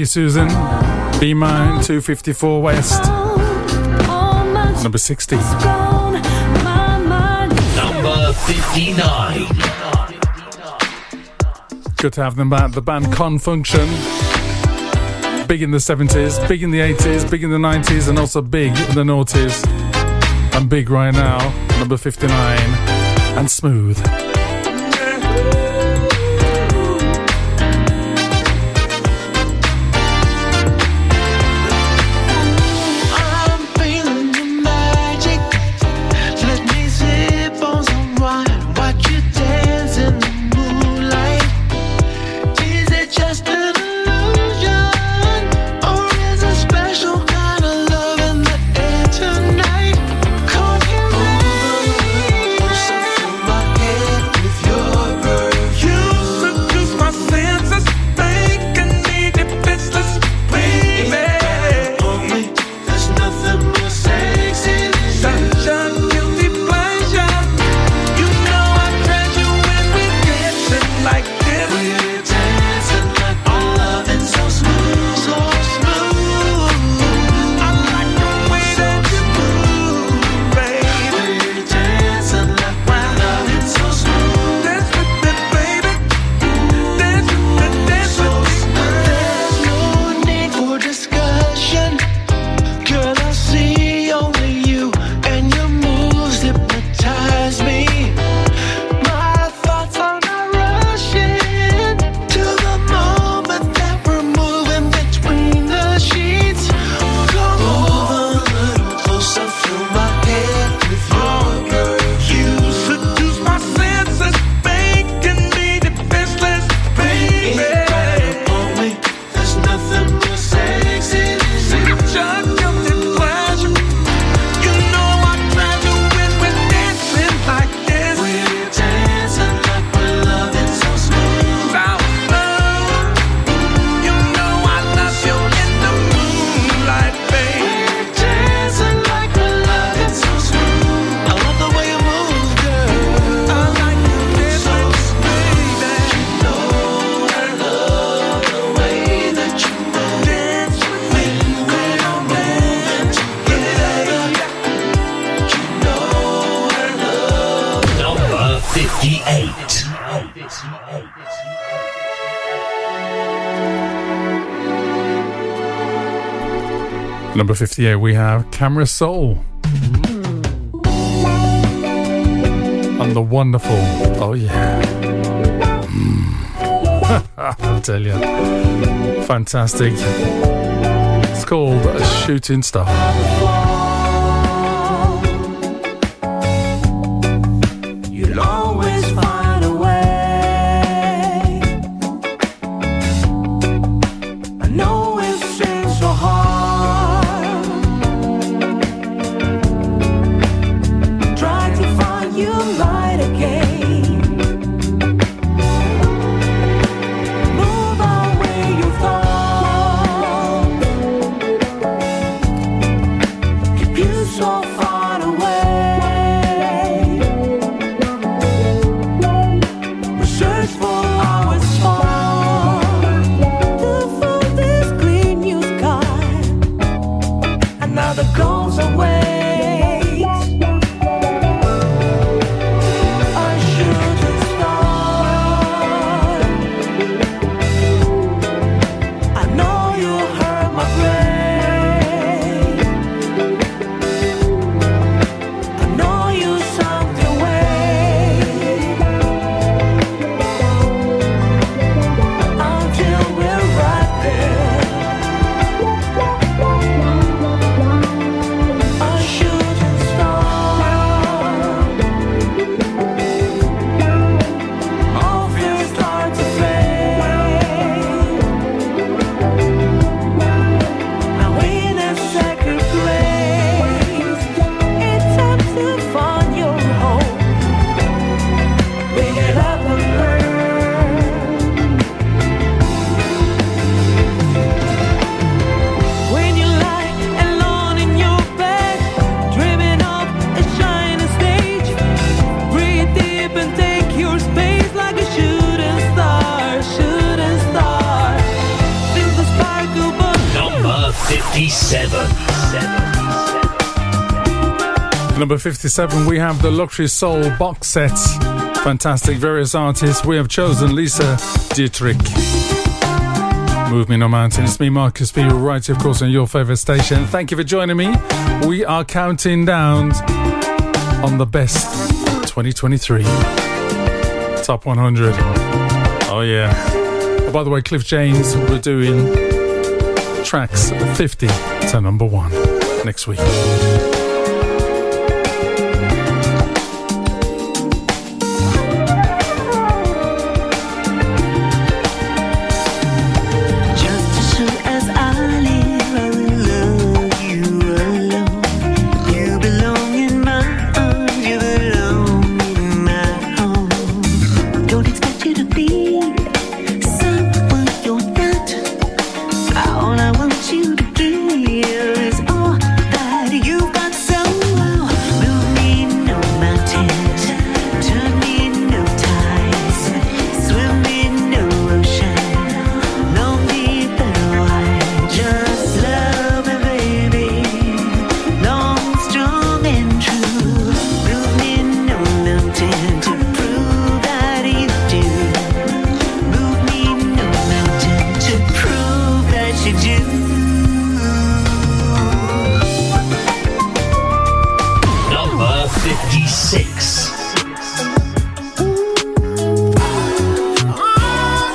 you, Susan. Be mine, 254 West. Number 60. Number 59. Good to have them back. The band Con Funk Shun. Big in the 70s, big in the 80s, big in the 90s, and also big in the noughties. And big right now, number 59. And smooth. 58, we have Camera Soul. Mm. And the wonderful, oh yeah. *laughs* I'll tell you. Fantastic. It's called Shooting Star. 67, we have the Luxury Soul box set. Fantastic, various artists. We have chosen Lisa Dietrich. Move Me No Mountain. It's me, Marcus B, right, of course, on your favourite station. Thank you for joining me. We are counting down on the best 2023 top 100. Oh, yeah. Oh, by the way, Cliff James, we're doing tracks 50 to number one next week.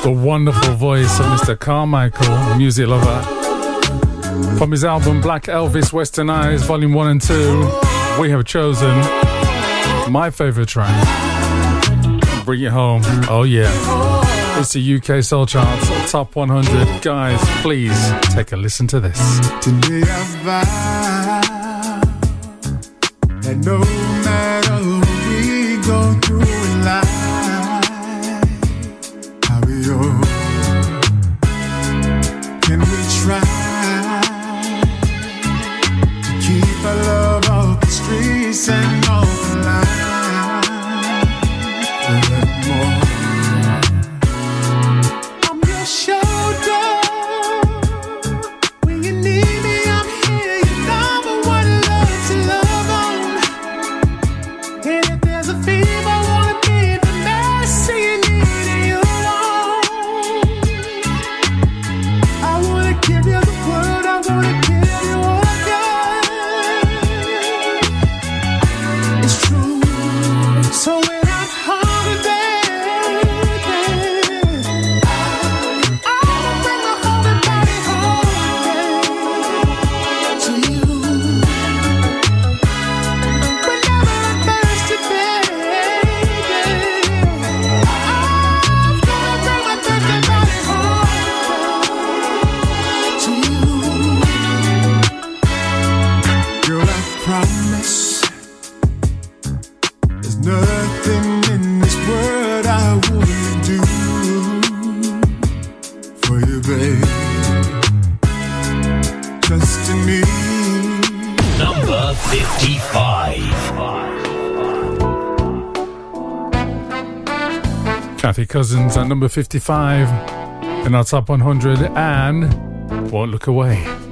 The wonderful voice of Mr. Carmichael, music lover. From his album Black Elvis Western Eyes, Volume 1 and 2, we have chosen my favorite track. Bring it home. Oh, yeah. It's the UK Soul Charts Top 100. Guys, please take a listen to this. Today I vow that no matter we go through I'll Kathy Cousins at number 55 in our top 100 and Won't Look Away.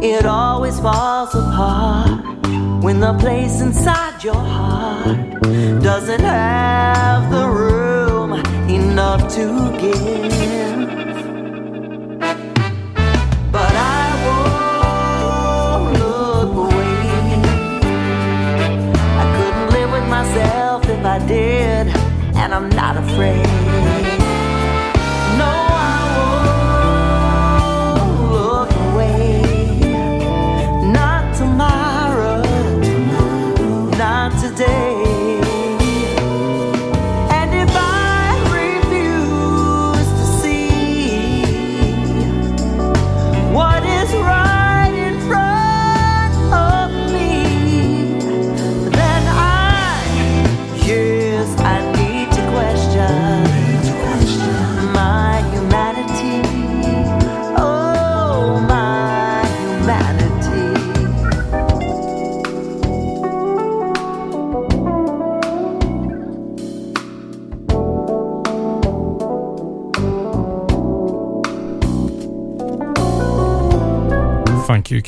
It always falls apart when the place inside your heart doesn't have the room enough to give. But I won't look away. I couldn't live with myself if I did, and I'm not afraid.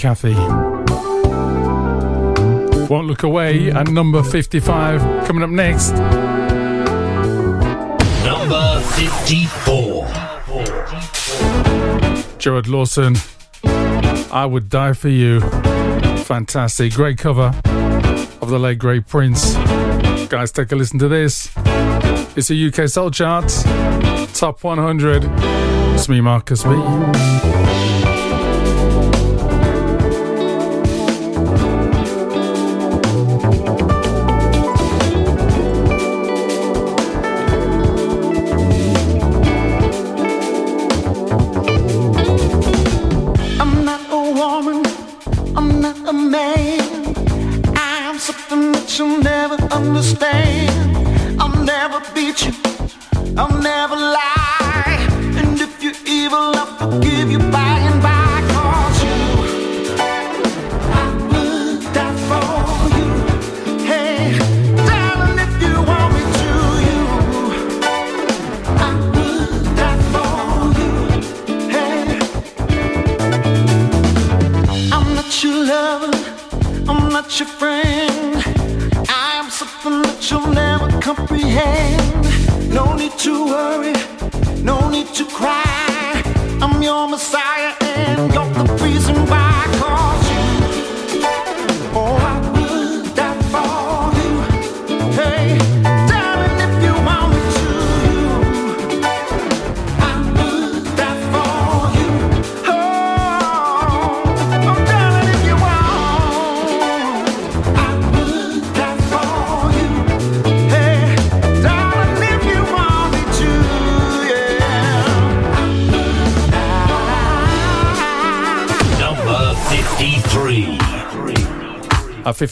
Cathy Won't Look Away at number 55. Coming up next. Number 54. George Lawson. I Would Die For You. Fantastic. Great cover of the late great Prince. Guys, take a listen to this. It's a UK Soul Chart. Top 100. It's me, Marcus B.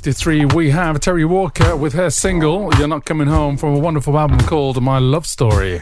53, we have Terry Walker with her single, You're Not Coming Home, from a wonderful album called My Love Story.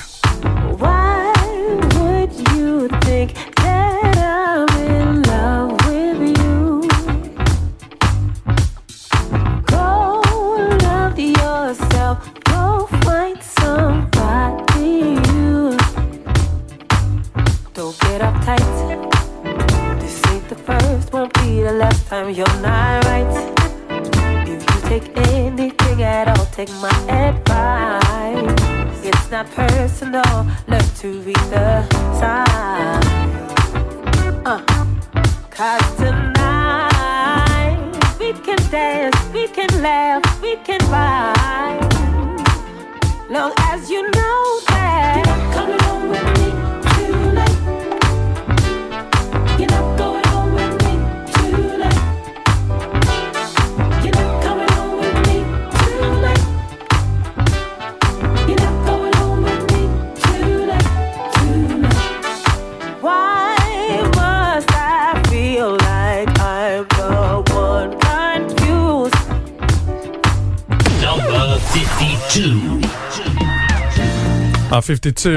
At 52,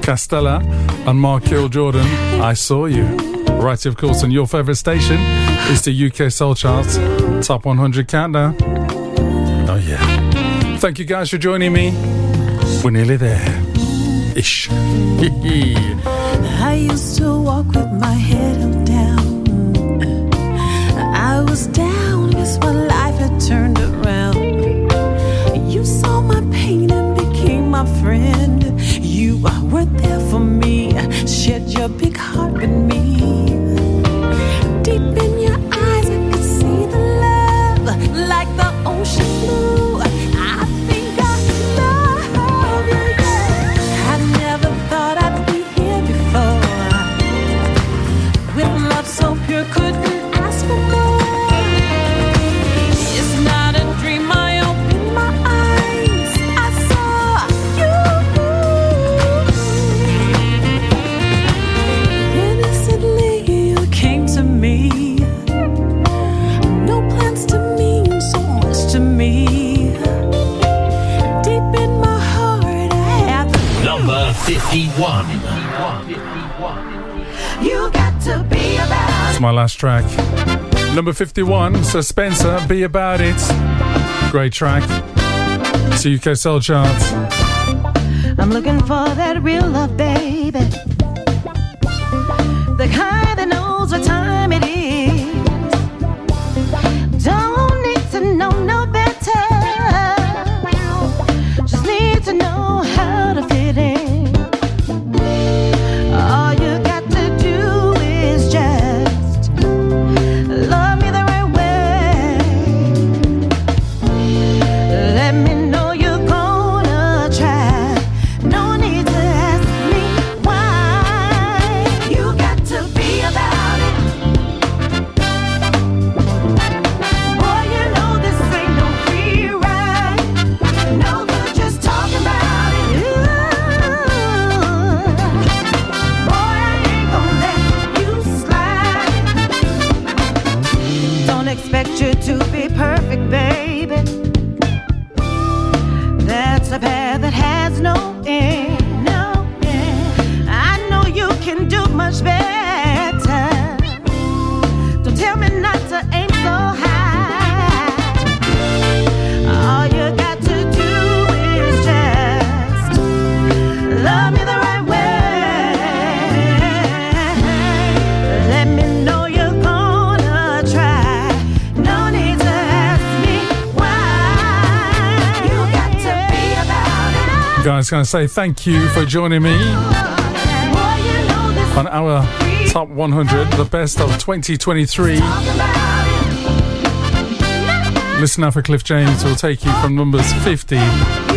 Castella and Markel Jordan, I Saw You. Right, of course, and your favourite station is the UK Soul Charts Top 100 Countdown. Oh, yeah. Thank you guys for joining me. We're nearly there. Ish. *laughs* I used to walk with my head were there for me. shed your big heart with me. My last track. Number 51, Sir Spencer, Be About It. Great track. It's UK Soul Charts. I'm looking for that real love, baby. The kind that knows what time it is. Guys, can I say thank you for joining me on our top 100, the best of 2023. Listen out for Cliff James, will take you from numbers 50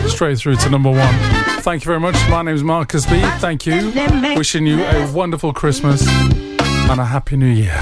straight through to number one. Thank you very much. My name is Marcus B. Thank you. Wishing you a wonderful Christmas and a happy new year.